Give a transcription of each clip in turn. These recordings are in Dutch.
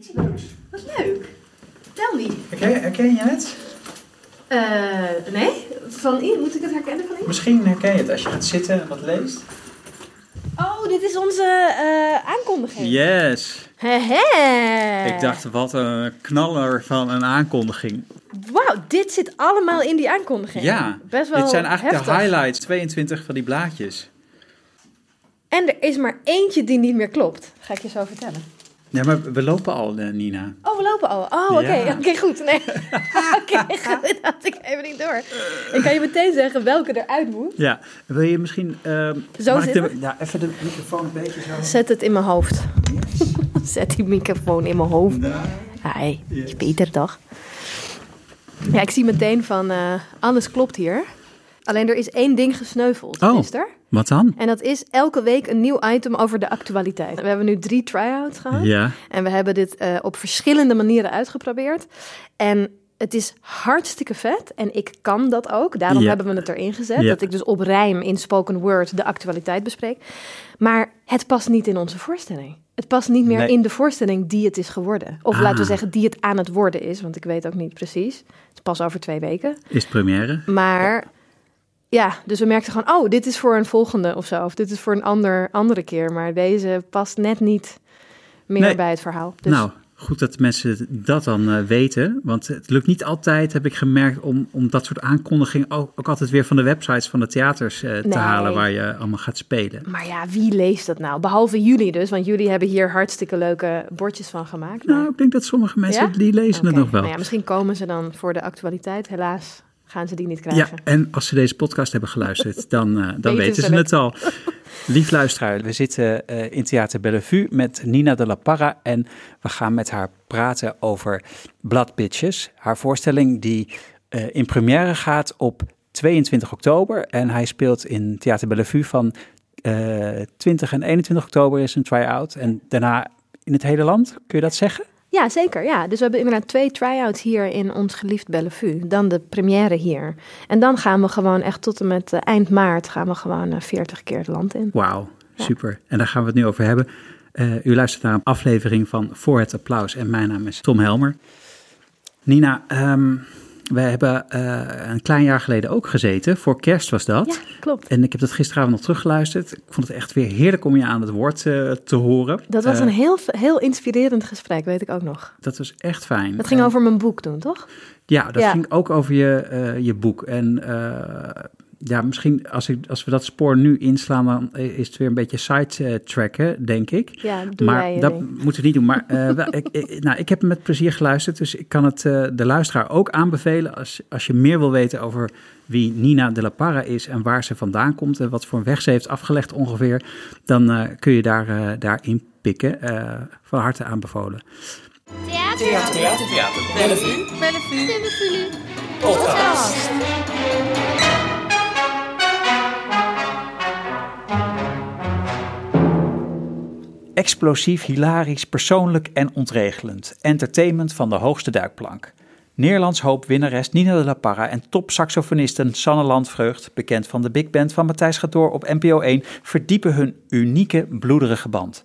Iets leuks. Wat leuk. Tel me. Herken, herken je het? Eh, nee? Van I? Moet ik het herkennen van I? Misschien herken je het als je gaat zitten en wat leest. Oh, dit is onze eh, aankondiging. Yes. Hehe. Ik dacht, wat een knaller van een aankondiging. Wauw, dit zit allemaal in die aankondiging. Ja, Best wel dit zijn eigenlijk heftig. de highlights, 22 van die blaadjes. En er is maar eentje die niet meer klopt. Ga ik je zo vertellen. Ja, maar we lopen al, eh, Nina. Oh, we lopen al. Oh, oké. Ja. Oké, goed. Nee. oké, goed. Dat had ik even niet door. En kan je meteen zeggen welke eruit moet? Ja, wil je misschien... ehm, Zo ik de, ja, even de microfoon een beetje zo... Zet het in mijn hoofd. Zet die microfoon in mijn hoofd. Nou, Hey, Yes. toch? Ja, ik zie meteen van eh, alles klopt hier. Alleen er is één ding gesneuveld, Oh. is er? wat dan? En dat is elke week een nieuw item over de actualiteit. We hebben nu drie try-outs gehad. Ja, En we hebben dit eh, op verschillende manieren uitgeprobeerd. En het is hartstikke vet. En ik kan dat ook. Daarom Ja. hebben we het erin gezet. Ja. Dat ik dus op rijm in spoken word de actualiteit bespreek. Maar het past niet in onze voorstelling. Het past niet meer Nee. in de voorstelling die het is geworden. Of Ah. laten we zeggen die het aan het worden is. Want ik weet ook niet precies. Het is pas over twee weken. is het première? Maar ja, dus we merkten gewoon... oh, dit is voor een volgende of zo. Of dit is voor een ander, andere keer. Maar deze past net niet meer Nee. bij het verhaal. Dus Nou, goed dat mensen dat dan eh, weten. Want het lukt niet altijd, heb ik gemerkt, om, om dat soort aankondigingen ook, ook altijd weer van de websites van de theaters eh, te halen waar je allemaal gaat spelen. Maar ja, wie leest dat nou? Behalve jullie dus, want jullie hebben hier hartstikke leuke bordjes van gemaakt. Nou, ik denk dat sommige mensen Ja? die lezen het Oké, nog wel. Nou ja, misschien komen ze dan voor de actualiteit. Helaas gaan ze die niet Ja, krijgen. en als ze deze podcast hebben geluisterd, dan, eh, dan Weten weten ze het al. Lief luisteraar, we zitten eh, in Theater Bellevue met Nina de la Parra en we gaan met haar praten over Blood Bitches. Haar voorstelling die eh, in première gaat op 22 oktober en hij speelt in Theater Bellevue van eh 20 en 21 oktober is een try-out en daarna in het hele land. Kun je dat zeggen? Ja, zeker. Ja. Dus we hebben inderdaad twee try-outs hier in ons geliefd Bellevue. Dan de première hier. En dan gaan we gewoon echt tot en met eh, eind maart gaan we gewoon eh, 40 keer het land in. Wauw, super. En daar gaan we het nu over hebben. Eh, u luistert naar een aflevering van Voor het Applaus en mijn naam is Tom Helmer. Nina, ehm, we hebben eh, een klein jaar geleden ook gezeten. Voor kerst was dat. Ja, klopt. En ik heb dat gisteravond nog teruggeluisterd. Ik vond het echt weer heerlijk om je aan het woord eh, te horen. Dat was Eh, een heel, heel inspirerend gesprek, weet ik ook nog. Dat was echt fijn. Het ging over mijn boek toen, toch? Ja, dat Ja. ging ook over je, je boek. En ja, misschien als, ik, als we dat spoor nu inslaan, dan is het weer een beetje sidetracken, denk ik. Ja, doe maar dat ding. moeten we niet doen. Maar eh, wel, ik, ik- nou, ik heb hem met plezier geluisterd, dus ik kan het eh, de luisteraar ook aanbevelen. Als, als je meer wil weten over wie Nina de la Parra is en waar ze vandaan komt en wat voor een weg ze heeft afgelegd ongeveer, dan eh, kun je daar, eh, daarin pikken. Eh, van harte aanbevolen. Theater. Theater, theater, theater. Bellevue. Bellevue. Bellevue. Podcast. Explosief, hilarisch, persoonlijk en ontregelend. Entertainment van de hoogste duikplank. Nederlands hoop winnares Nina de la Parra en topsaxofonisten Sanne Landvreugd, bekend van de big band van Matthijs gaat door op NPO 1, verdiepen hun unieke bloederige band.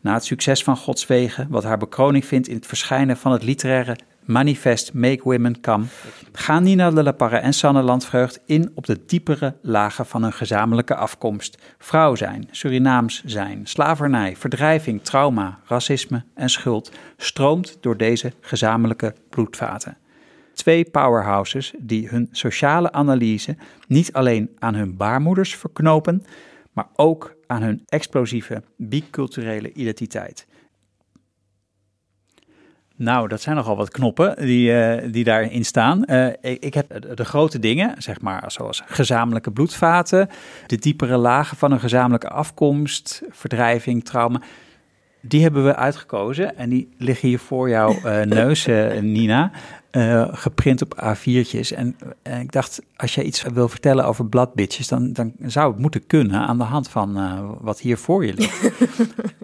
Na het succes van Gods Wegen, wat haar bekroning vindt in het verschijnen van het literaire manifest Make Women Come, gaan Nina de la Parra en Sanne Landvreugd in op de diepere lagen van hun gezamenlijke afkomst. Vrouw zijn, Surinaams zijn, slavernij, verdrijving, trauma, racisme en schuld stroomt door deze gezamenlijke bloedvaten. Twee powerhouses die hun sociale analyse niet alleen aan hun baarmoeders verknopen, maar ook aan hun explosieve biculturele identiteit. Nou, dat zijn nogal wat knoppen die, eh, die daarin staan. Eh, ik, heb de, grote dingen, zeg maar, zoals gezamenlijke bloedvaten, de diepere lagen van een gezamenlijke afkomst, verdrijving, trauma. Die hebben we uitgekozen en die liggen hier voor jouw eh, neus, Nina, eh, geprint op A4'tjes. En, en ik dacht, als jij iets wil vertellen over bladbitches, dan, dan zou het moeten kunnen aan de hand van eh, wat hier voor je ligt.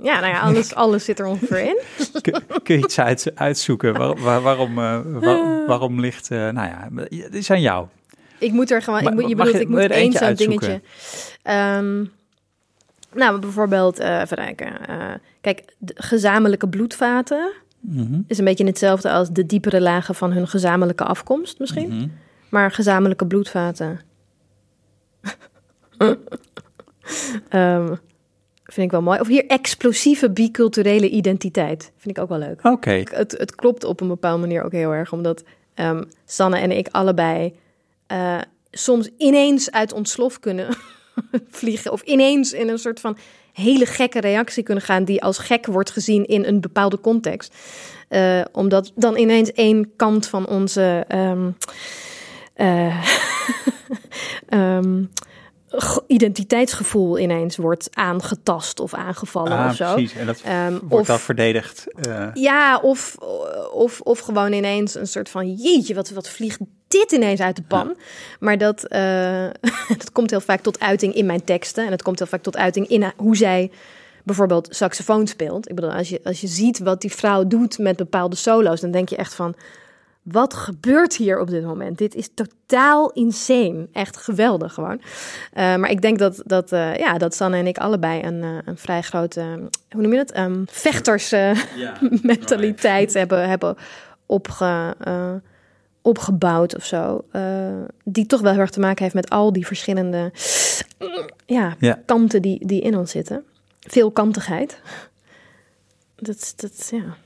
Ja, nou ja, alles, alles zit er ongeveer in. Kun, kun je iets uit, uitzoeken? Waar, waar- waarom, eh, waar- waarom ligt, eh, nou ja, dit is aan jou. Ik moet er gewoon, ik moet, je mag bedoelt, je- ik moet één zo'n dingetje. Ehm, nou, bijvoorbeeld, eh even kijken. eh, kijk, gezamenlijke bloedvaten. Mhm. Is een beetje hetzelfde als de diepere lagen van hun gezamenlijke afkomst misschien. Mhm. Maar gezamenlijke bloedvaten. Ehm, vind ik wel mooi. Of hier explosieve biculturele identiteit. Vind ik ook wel leuk. Oké. Het, het klopt op een bepaalde manier ook heel erg. Omdat ehm, Sanne en ik allebei eh, soms ineens uit ons slof kunnen vliegen. Of ineens in een soort van hele gekke reactie kunnen gaan. Die als gek wordt gezien in een bepaalde context. Eh, omdat dan ineens één kant van onze... ehm, eh, ehm, identiteitsgevoel ineens wordt aangetast of aangevallen Ah, of zo. precies. En dat Ehm, wordt of- dan verdedigd. eh, Ja, of, of, of gewoon ineens een soort van... jeetje, wat, wat vliegt dit ineens uit de pan? Maar dat, eh, dat komt heel vaak tot uiting in mijn teksten. En het komt heel vaak tot uiting in hoe zij bijvoorbeeld saxofoon speelt. Ik bedoel, als je, als je ziet wat die vrouw doet met bepaalde solo's... dan denk je echt van... Wat gebeurt hier op dit moment? Dit is totaal insane. Echt geweldig gewoon. Eh, maar ik denk dat, dat, eh, ja, dat Sanne en ik allebei een, eh, een vrij grote... hoe noem je dat? Ehm vechters... eh, mentaliteit hebben, hebben opge, opgebouwd of zo. die toch wel heel erg te maken heeft met al die verschillende ja, kanten die, die in ons zitten. Veelkantigheid. Dat, is- dat, is, ja.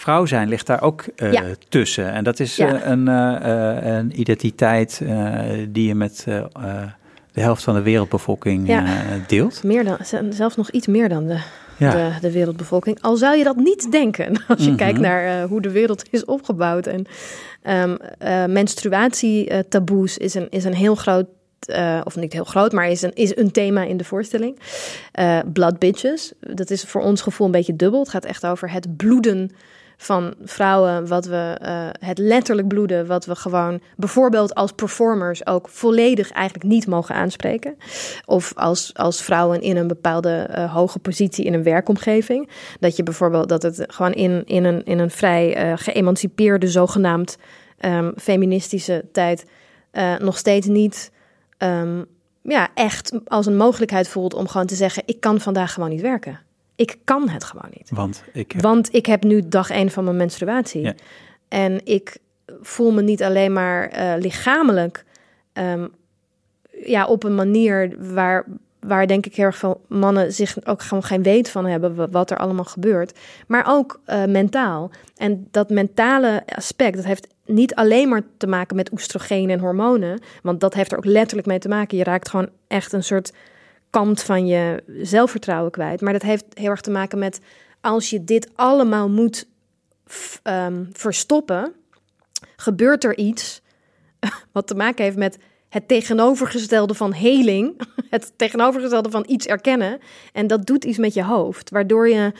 Vrouw zijn ligt daar ook eh, Ja. tussen. En dat is Ja. eh, een, eh, een identiteit die je met de helft van de wereldbevolking Ja. deelt. Meer dan, zelfs nog iets meer dan de, de, de wereldbevolking. Al zou je dat niet denken als je Mhm. kijkt naar hoe de wereld is opgebouwd. En ehm eh menstruatietaboes is een, is een heel groot, of niet heel groot, maar is een, is een thema in de voorstelling. Eh, blood bitches, dat is voor ons gevoel een beetje dubbel. Het gaat echt over het bloeden van vrouwen, wat we, eh, het letterlijk bloeden, wat we gewoon bijvoorbeeld als performers ook volledig eigenlijk niet mogen aanspreken. Of als, als vrouwen in een bepaalde eh, hoge positie in een werkomgeving. Dat je bijvoorbeeld dat het gewoon in, in, een, in een vrij eh, geëmancipeerde, zogenaamd ehm, feministische tijd nog steeds niet ehm, ja, echt als een mogelijkheid voelt om gewoon te zeggen: ik kan vandaag gewoon niet werken. Ik kan het gewoon niet. Want ik heb... Want ik heb nu dag één van mijn menstruatie. Ja. En ik voel me niet alleen maar eh, lichamelijk ehm, ja, op een manier waar, waar denk ik heel erg veel mannen zich ook gewoon geen weet van hebben wa- wat er allemaal gebeurt. Maar ook eh, mentaal. En dat mentale aspect, dat heeft niet alleen maar te maken met oestrogenen en hormonen. Want dat heeft er ook letterlijk mee te maken. Je raakt gewoon echt een soort kant van je zelfvertrouwen kwijt. Maar dat heeft heel erg te maken met als je dit allemaal moet ehm, verstoppen, gebeurt er iets wat te maken heeft met het tegenovergestelde van heling, het tegenovergestelde van iets erkennen. En dat doet iets met je hoofd, waardoor je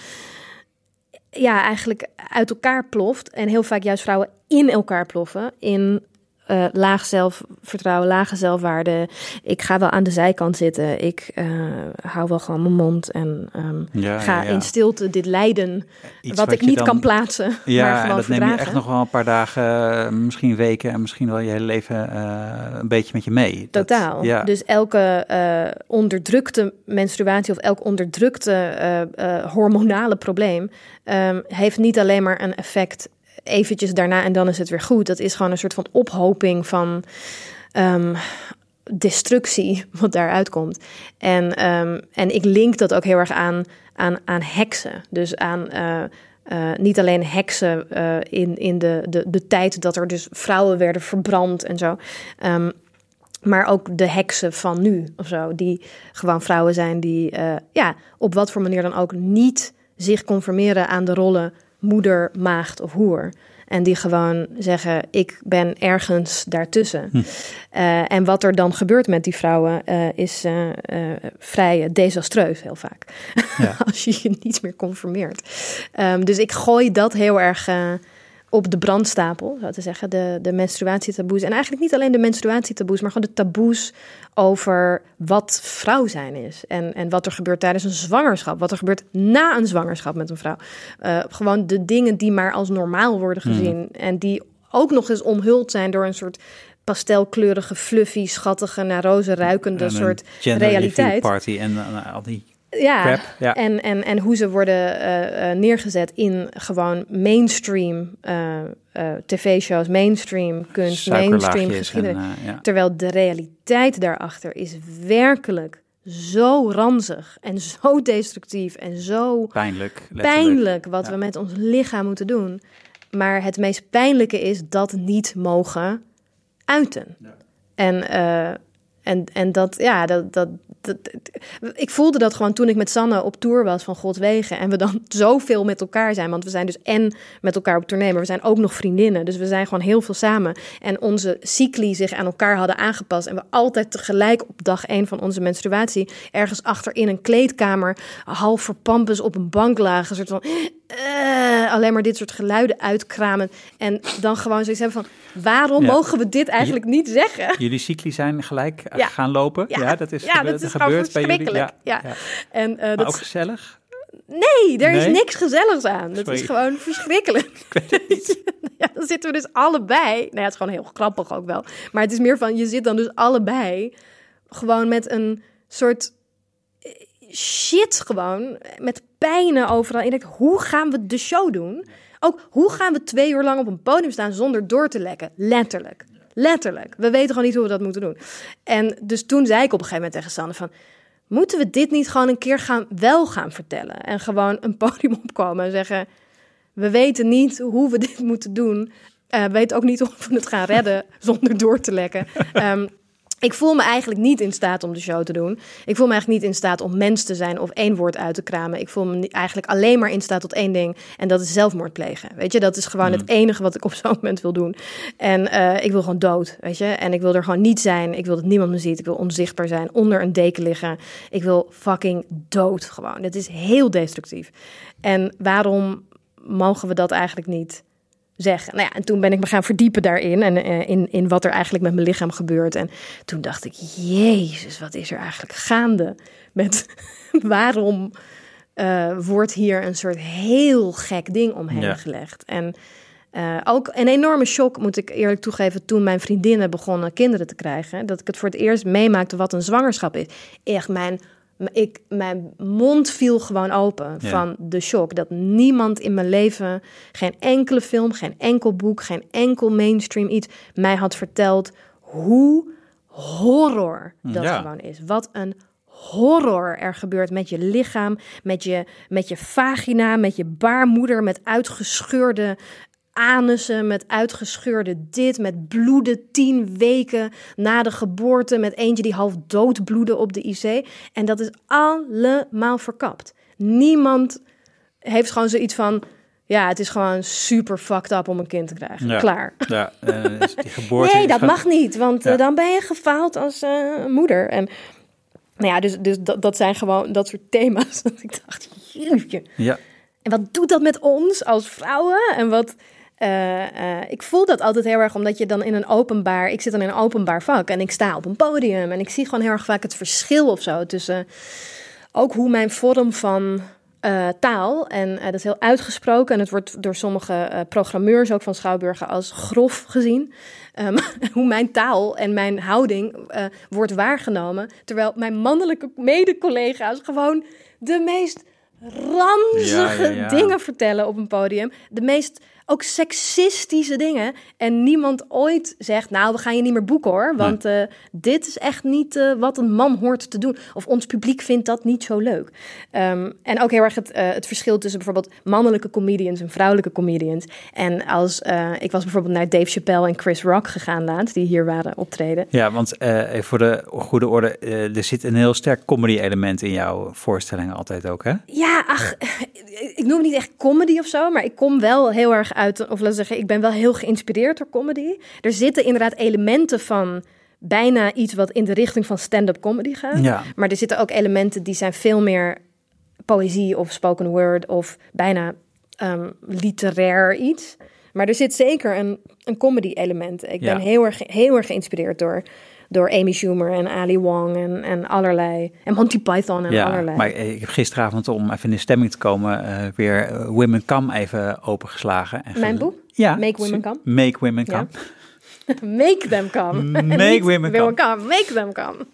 ja, eigenlijk uit elkaar ploft. En heel vaak juist vrouwen in elkaar ploffen. In eh, laag zelfvertrouwen, lage zelfwaarde. Ik ga wel aan de zijkant zitten. Ik eh, hou wel gewoon mijn mond. En ehm, Ja, ga ja, ja. in stilte dit lijden. Wat, ik niet dan- kan plaatsen. maar Ja, gewoon en dat neem je echt nog wel een paar dagen, eh, misschien weken en misschien wel je hele leven een beetje met je mee. Totaal. ja. Dus elke onderdrukte menstruatie of elk onderdrukte hormonale probleem ehm, heeft niet alleen maar een effect eventjes daarna en dan is het weer goed. Dat is gewoon een soort van ophoping van ehm, destructie wat daaruit komt. En, ehm, en ik link dat ook heel erg aan, aan, aan heksen. Dus aan eh, eh, niet alleen heksen eh, in, in de, de, de tijd dat er dus vrouwen werden verbrand en zo. Ehm, maar ook de heksen van nu of zo. Die gewoon vrouwen zijn die, ja, op wat voor manier dan ook niet zich conformeren aan de rollen moeder, maagd of hoer. En die gewoon zeggen: Ik ben ergens daartussen. Eh, en wat er dan gebeurt met die vrouwen eh, is eh, vrij desastreus, heel vaak. Ja. Als je je niet meer conformeert. Ehm, dus ik gooi dat heel erg op de brandstapel, zo te zeggen. De, de menstruatietaboes. En eigenlijk niet alleen de menstruatietaboes, maar gewoon de taboes over wat vrouw zijn is. En, en wat er gebeurt tijdens een zwangerschap. Wat er gebeurt na een zwangerschap met een vrouw. Eh, gewoon de dingen die maar als normaal worden gezien. En die ook nog eens omhuld zijn door een soort pastelkleurige, fluffy, schattige, naar rozen ruikende soort realiteit. party en eh, al die Ja, Crap, ja. En, en, en hoe ze worden eh, eh, neergezet in gewoon mainstream eh, tv-shows, mainstream kunst, mainstream geschiedenis. ja. Terwijl de realiteit daarachter is werkelijk zo ranzig en zo destructief en zo Pijnlijk. letterlijk. pijnlijk wat Ja. we met ons lichaam moeten doen. Maar het meest pijnlijke is dat niet mogen uiten. En, en, en dat, ja, dat, dat, ik voelde dat gewoon toen ik met Sanne op tour was van Godwegen. En we dan zoveel met elkaar zijn. Want we zijn dus en met elkaar op tournee, maar we zijn ook nog vriendinnen. Dus we zijn gewoon heel veel samen. En onze cycli zich aan elkaar hadden aangepast. En we altijd tegelijk op dag één van onze menstruatie ergens achter in een kleedkamer half verpampens op een bank lagen. Een soort van eh, alleen maar dit soort geluiden uitkramen. En dan gewoon zoiets hebben van waarom Ja. mogen we dit eigenlijk niet zeggen? Jullie cycli zijn gelijk eh, Ja. gaan lopen? Ja. Ja, dat is, Ja, dat is gebeurd bij jullie? Ja. ja. En uh, Maar dat ook gezellig? Nee, er is niks gezelligs aan. Dat Sorry. is gewoon verschrikkelijk. ja, dan zitten we dus allebei. Nou ja, het is gewoon heel grappig ook wel. Maar het is meer van, je zit dan dus allebei gewoon met een soort eh, shit gewoon. Met pijnen overal. En je denkt, hoe gaan we de show doen? Ook, hoe gaan we twee uur lang op een podium staan zonder door te lekken? Letterlijk. Letterlijk. We weten gewoon niet hoe we dat moeten doen. En dus toen zei ik op een gegeven moment tegen Sanne van... Moeten we dit niet gewoon een keer gaan, wel gaan vertellen? En gewoon een podium opkomen en zeggen... We weten niet hoe we dit moeten doen. Eh, we weten ook niet of we het gaan redden zonder door te lekken. Ehm, ik voel me eigenlijk niet in staat om de show te doen. Ik voel me eigenlijk niet in staat om mens te zijn of één woord uit te kramen. Ik voel me eigenlijk alleen maar in staat tot één ding. En dat is zelfmoord plegen. Weet je, dat is gewoon het enige wat ik op zo'n moment wil doen. En eh, ik wil gewoon dood, weet je. En ik wil er gewoon niet zijn. Ik wil dat niemand me ziet. Ik wil onzichtbaar zijn, onder een deken liggen. Ik wil fucking dood gewoon. Het is heel destructief. En waarom mogen we dat eigenlijk niet zeggen. Nou ja, en toen ben ik me gaan verdiepen daarin en eh, in, in wat er eigenlijk met mijn lichaam gebeurt. En toen dacht ik, jezus, wat is er eigenlijk gaande? Met waarom eh, wordt hier een soort heel gek ding omheen Ja. gelegd? En eh, ook een enorme shock, moet ik eerlijk toegeven, toen mijn vriendinnen begonnen kinderen te krijgen. Dat ik het voor het eerst meemaakte wat een zwangerschap is. Echt, mijn, ik, mijn mond viel gewoon open Ja. van de shock. Dat niemand in mijn leven, geen enkele film, geen enkel boek, geen enkel mainstream iets, mij had verteld hoe horror dat Ja. gewoon is. Wat een horror er gebeurt met je lichaam, met je, met je vagina, met je baarmoeder, met uitgescheurde anussen, met uitgescheurde dit, met bloeden tien weken na de geboorte, met eentje die half dood bloedde op de IC. En dat is allemaal verkapt. Niemand heeft gewoon zoiets van, ja, het is gewoon super fucked up om een kind te krijgen. Ja. Klaar. Ja, eh, dus die geboorte Nee, dat mag niet, want eh, dan ben je gefaald als eh, moeder. En nou ja, dus, dus dat, dat zijn gewoon dat soort thema's. Dat ik dacht, jeetje. Ja, En wat doet dat met ons als vrouwen? En wat. Eh, eh, ik voel dat altijd heel erg omdat je dan in een openbaar. Ik zit dan in een openbaar vak en ik sta op een podium. En ik zie gewoon heel erg vaak het verschil of zo tussen. Ook hoe mijn vorm van eh, taal. En eh, dat is heel uitgesproken. En het wordt door sommige eh, programmeurs ook van Schouwburgen als grof gezien. Ehm, hoe mijn taal en mijn houding eh, wordt waargenomen. Terwijl mijn mannelijke mede-collega's gewoon de meest ranzige Ja, ja, ja. dingen vertellen op een podium. De meest ook seksistische dingen. En niemand ooit zegt, nou, we gaan je niet meer boeken hoor. Want eh, dit is echt niet eh, wat een man hoort te doen. Of ons publiek vindt dat niet zo leuk. Ehm, en ook heel erg het, eh, het verschil tussen bijvoorbeeld mannelijke comedians en vrouwelijke comedians. En als ik was bijvoorbeeld naar Dave Chappelle en Chris Rock gegaan laatst, die hier waren optreden. ja want even voor de goede orde, er zit een heel sterk comedy-element in jouw voorstellingen altijd ook, hè? Ja, ach, ik noem het niet echt comedy of zo, maar ik kom wel heel erg uit, of laten zeggen, ik ben wel heel geïnspireerd door comedy. Er zitten inderdaad elementen van bijna iets wat in de richting van stand-up comedy gaat. Ja. Maar er zitten ook elementen die zijn veel meer poëzie of spoken word of bijna ehm, literair iets. Maar er zit zeker een, een comedy element. Ik ben heel erg, heel erg geïnspireerd door, door Amy Schumer en Ali Wong en, en allerlei. En Monty Python en Ja, allerlei. maar ik heb gisteravond om even in de stemming te komen eh, weer eh, Women Come even opengeslagen. En Mijn boek? Ja. Make Women Come? Make Women Ja. Make them come. Make women come. Make them come.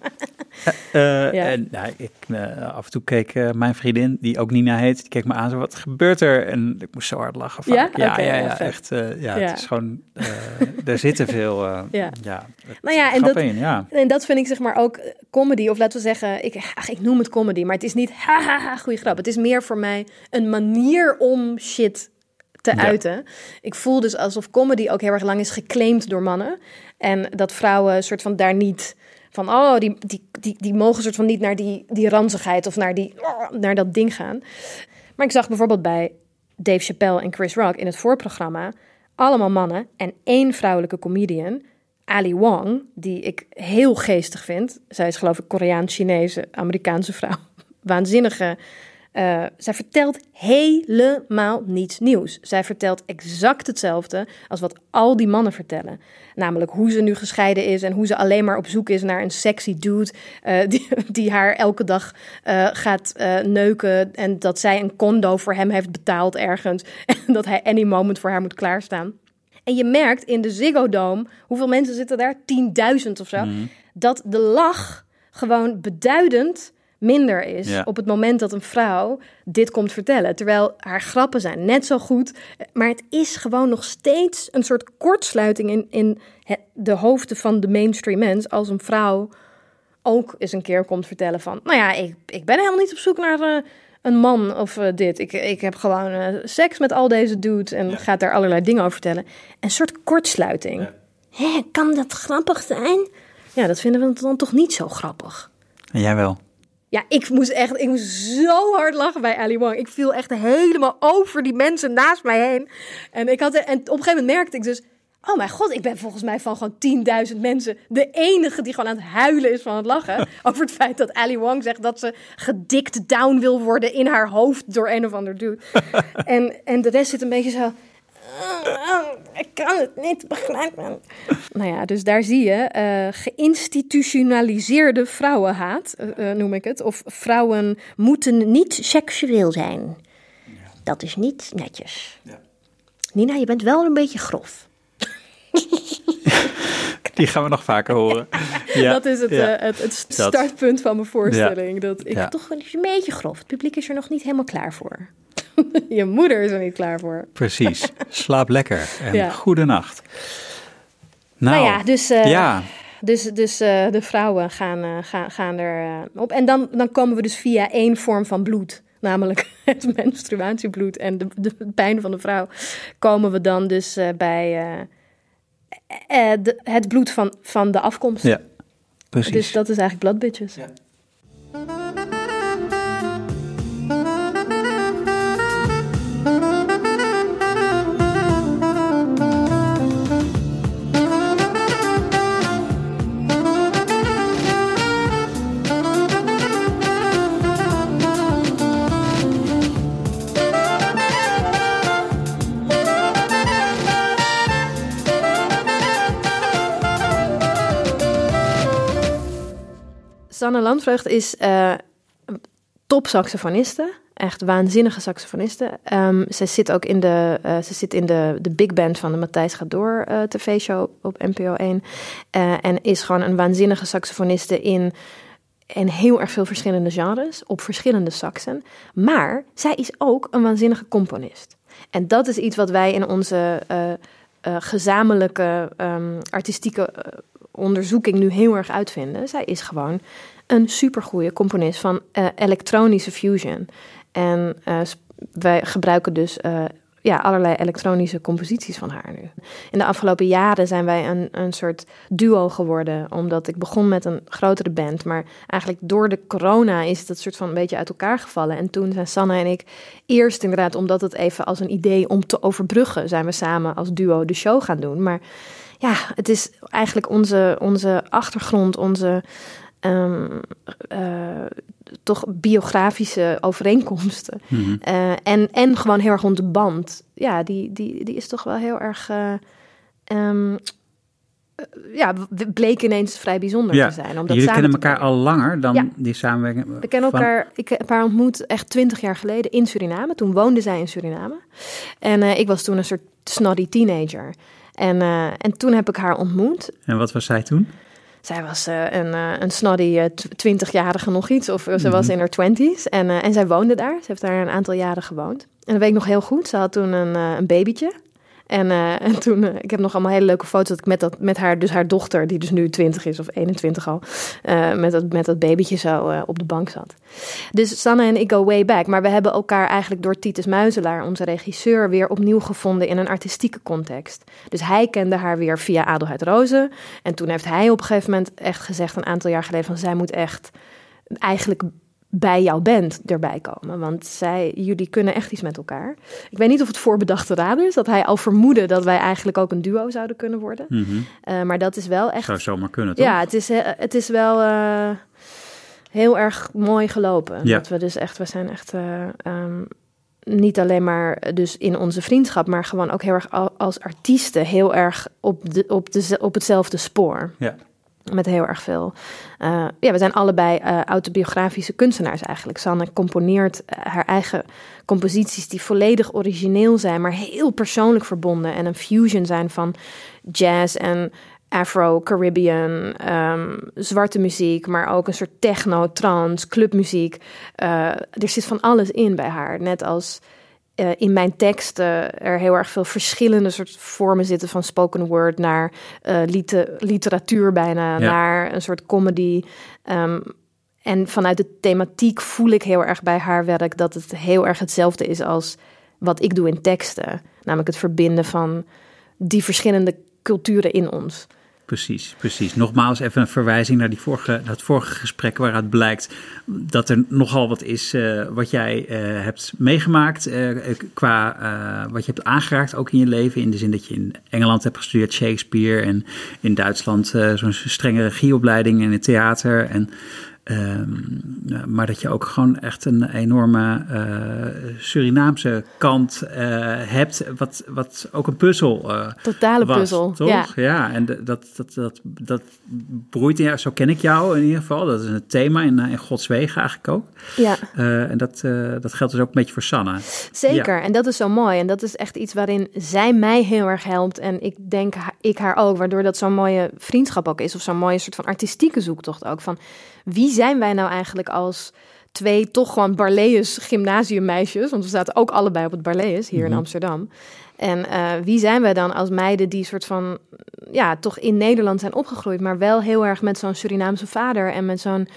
Eh, Ja. En nou, ik, eh, af en toe keek eh, mijn vriendin, die ook Nina heet, die keek me aan. Zo, wat gebeurt er? En ik moest zo hard lachen. vaak. Ja? ja, ja, ja, echt. eh, ja, het is gewoon. eh er zitten veel. eh, Ja. ja. Nou ja, en dat- in, ja. En dat vind ik zeg maar ook eh, comedy, of laten we zeggen, ik, ach, ik noem het comedy, maar het is niet haha, goede grap. Het is meer voor mij een manier om shit te Ja. uiten. Ik voel dus alsof comedy ook heel erg lang is geclaimd door mannen. En dat vrouwen soort van daar niet van, oh, die, die, die, die mogen soort van niet naar die, die ranzigheid of naar, die, naar dat ding gaan. Maar ik zag bijvoorbeeld bij Dave Chappelle en Chris Rock in het voorprogramma allemaal mannen en één vrouwelijke comedian, Ali Wong, die ik heel geestig vind. Zij is geloof ik Koreaans-Chinese, Amerikaanse vrouw. Waanzinnige. Eh, zij vertelt helemaal niets nieuws. Zij vertelt exact hetzelfde als wat al die mannen vertellen. Namelijk hoe ze nu gescheiden is en hoe ze alleen maar op zoek is naar een sexy dude eh, die, die haar elke dag eh, gaat neuken. En dat zij een condo voor hem heeft betaald ergens. En dat hij any moment voor haar moet klaarstaan. En je merkt in de Ziggo Dome, hoeveel mensen zitten daar? 10.000 of zo. Dat de lach gewoon beduidend minder is Ja. op het moment dat een vrouw dit komt vertellen. Terwijl haar grappen zijn net zo goed. Maar het is gewoon nog steeds een soort kortsluiting in, in de hoofden van de mainstream mens. Als een vrouw ook eens een keer komt vertellen van... Nou ja, ik, ik ben helemaal niet op zoek naar eh, een man of eh, dit. Ik, ik heb gewoon eh, seks met al deze dudes en gaat daar allerlei dingen over vertellen. Een soort kortsluiting. Hé, kan dat grappig zijn? Ja, dat vinden we dan toch niet zo grappig. En jij wel. Ja, ik moest echt, ik moest zo hard lachen bij Ali Wong. Ik viel echt helemaal over die mensen naast mij heen. En, ik had, en op een gegeven moment merkte ik dus... Oh mijn god, ik ben volgens mij van gewoon 10.000 mensen... de enige die gewoon aan het huilen is van het lachen... over het feit dat Ali Wong zegt dat ze gedikt down wil worden... in haar hoofd door een of ander dude. en, en de rest zit een beetje zo... Ik kan het niet begrijpen. Nou ja, dus daar zie je eh, geïnstitutionaliseerde vrouwenhaat, eh, noem ik het. Of vrouwen moeten niet seksueel zijn. Dat is niet netjes. Nina, je bent wel een beetje grof. Die gaan we nog vaker horen. Ja, dat is het, ja. het, startpunt van mijn voorstelling. Dat ik Ja. toch een beetje grof. Het publiek is er nog niet helemaal klaar voor. je moeder is er niet klaar voor. Precies. Slaap lekker en Ja. goede nacht. Nou, Nou ja, dus, eh, ja, Dus, dus eh, de vrouwen gaan, eh, gaan, gaan er op. En dan, dan komen we dus via één vorm van bloed, namelijk het menstruatiebloed en de, de pijn van de vrouw, komen we dan dus eh, bij de- het bloed van, van de afkomst. ja, precies. Dus dat is eigenlijk Blood Bitches. Landvreugd is eh top saxofoniste. Echt waanzinnige saxofoniste. Ehm ze zit ook in de, eh, ze zit in de, de big band van de Matthijs gaat door eh, tv-show op NPO 1. Eh, en is gewoon een waanzinnige saxofoniste in, in heel erg veel verschillende genres. Op verschillende saxen. Maar zij is ook een waanzinnige componist. En dat is iets wat wij in onze gezamenlijke ehm, artistieke onderzoeking nu heel erg uitvinden. Zij is gewoon een supergoeie componist van eh, elektronische fusion. En eh, wij gebruiken dus eh, ja, allerlei elektronische composities van haar nu. In de afgelopen jaren zijn wij een, een soort duo geworden. Omdat ik begon met een grotere band. Maar eigenlijk door de corona is het soort van een beetje uit elkaar gevallen. En toen zijn Sanne en ik eerst inderdaad, omdat het even als een idee om te overbruggen, zijn we samen als duo de show gaan doen. Maar ja, het is eigenlijk onze, onze achtergrond, onze ehm, eh, toch biografische overeenkomsten. Mhm. Eh, en, en gewoon heel erg onze band. Ja, die, die, die is toch wel heel erg. eh, ehm, eh, ja, bleek ineens vrij bijzonder Ja. te zijn. Omdat Jullie kennen elkaar al langer dan Ja. die samenwerking. We kennen van- elkaar, ik heb haar ontmoet echt twintig jaar geleden in Suriname. Toen woonde zij in Suriname. En ik was toen een soort snotty teenager. En, uh, en toen heb ik haar ontmoet. En wat was zij toen? Zij was uh, een, uh, een snoddy twintigjarige nog iets, of ze was in haar twenties. En, en zij woonde daar. Ze heeft daar een aantal jaren gewoond. En dat weet ik nog heel goed. Ze had toen een, een babytje. En, uh, en toen, uh, ik heb nog allemaal hele leuke foto's dat ik met, dat, met haar, dus haar dochter, die dus nu 20 is of 21 al, uh, met, dat, met dat babytje zo op de bank zat. Dus Sanne en ik go way back. Maar we hebben elkaar eigenlijk door Titus Muizelaar, onze regisseur, weer opnieuw gevonden in een artistieke context. Dus hij kende haar weer via Adelheid Rozen. En toen heeft hij op een gegeven moment echt gezegd, een aantal jaar geleden, van zij moet echt eigenlijk bij jouw band erbij komen. Want zij, jullie kunnen echt iets met elkaar. Ik weet niet of het voorbedachte raad is, dat hij al vermoedde dat wij eigenlijk ook een duo zouden kunnen worden. Mm -hmm. uh, maar dat is wel echt. Zou zomaar kunnen, toch? Ja, het is, het is wel uh, heel erg mooi gelopen. Ja. Dat we dus echt, we zijn echt. Uh, um, niet alleen maar dus in onze vriendschap, maar gewoon ook heel erg als artiesten heel erg op, de, op, de, op hetzelfde spoor. Ja. Met heel erg veel. Uh, ja, we zijn allebei uh, autobiografische kunstenaars eigenlijk. Sanne componeert uh, haar eigen composities die volledig origineel zijn, maar heel persoonlijk verbonden. En een fusion zijn van jazz en Afro-Caribbean, um, zwarte muziek, maar ook een soort techno, trance, clubmuziek. er zit van alles in bij haar. Net als uh, in mijn teksten er heel erg veel verschillende soort vormen zitten, van spoken word naar uh, liter literatuur bijna, Ja. naar een soort comedy. Um, en vanuit de thematiek voel ik heel erg bij haar werk dat het heel erg hetzelfde is als wat ik doe in teksten. Namelijk het verbinden van die verschillende culturen in ons. Precies, precies. Nogmaals even een verwijzing naar die vorige, dat vorige gesprek waaruit blijkt dat er nogal wat is uh, wat jij uh, hebt meegemaakt uh, qua wat je hebt aangeraakt ook in je leven. In de zin dat je in Engeland hebt gestudeerd Shakespeare en in Duitsland zo'n strenge regieopleiding in het theater en Um, maar dat je ook gewoon echt een enorme uh, Surinaamse kant uh, hebt, wat, wat ook een puzzel uh, Totale was, puzzel, toch? ja. ja en dat, dat, dat, dat broeit in jou, zo ken ik jou in ieder geval. Dat is een thema in, in Gods wegen eigenlijk ook. Ja. en dat, dat geldt dus ook een beetje voor Sanne. Zeker, Ja. en dat is zo mooi. En dat is echt iets waarin zij mij heel erg helpt. En ik denk ik haar ook, waardoor dat zo'n mooie vriendschap ook is. Of zo'n mooie soort van artistieke zoektocht ook. Van wie zijn wij nou eigenlijk als twee toch gewoon Barlees gymnasiummeisjes? Want we zaten ook allebei op het Barlees hier in Amsterdam. En uh, wie zijn wij dan als meiden die soort van, ja, toch in Nederland zijn opgegroeid, maar wel heel erg met zo'n Surinaamse vader en met zo'n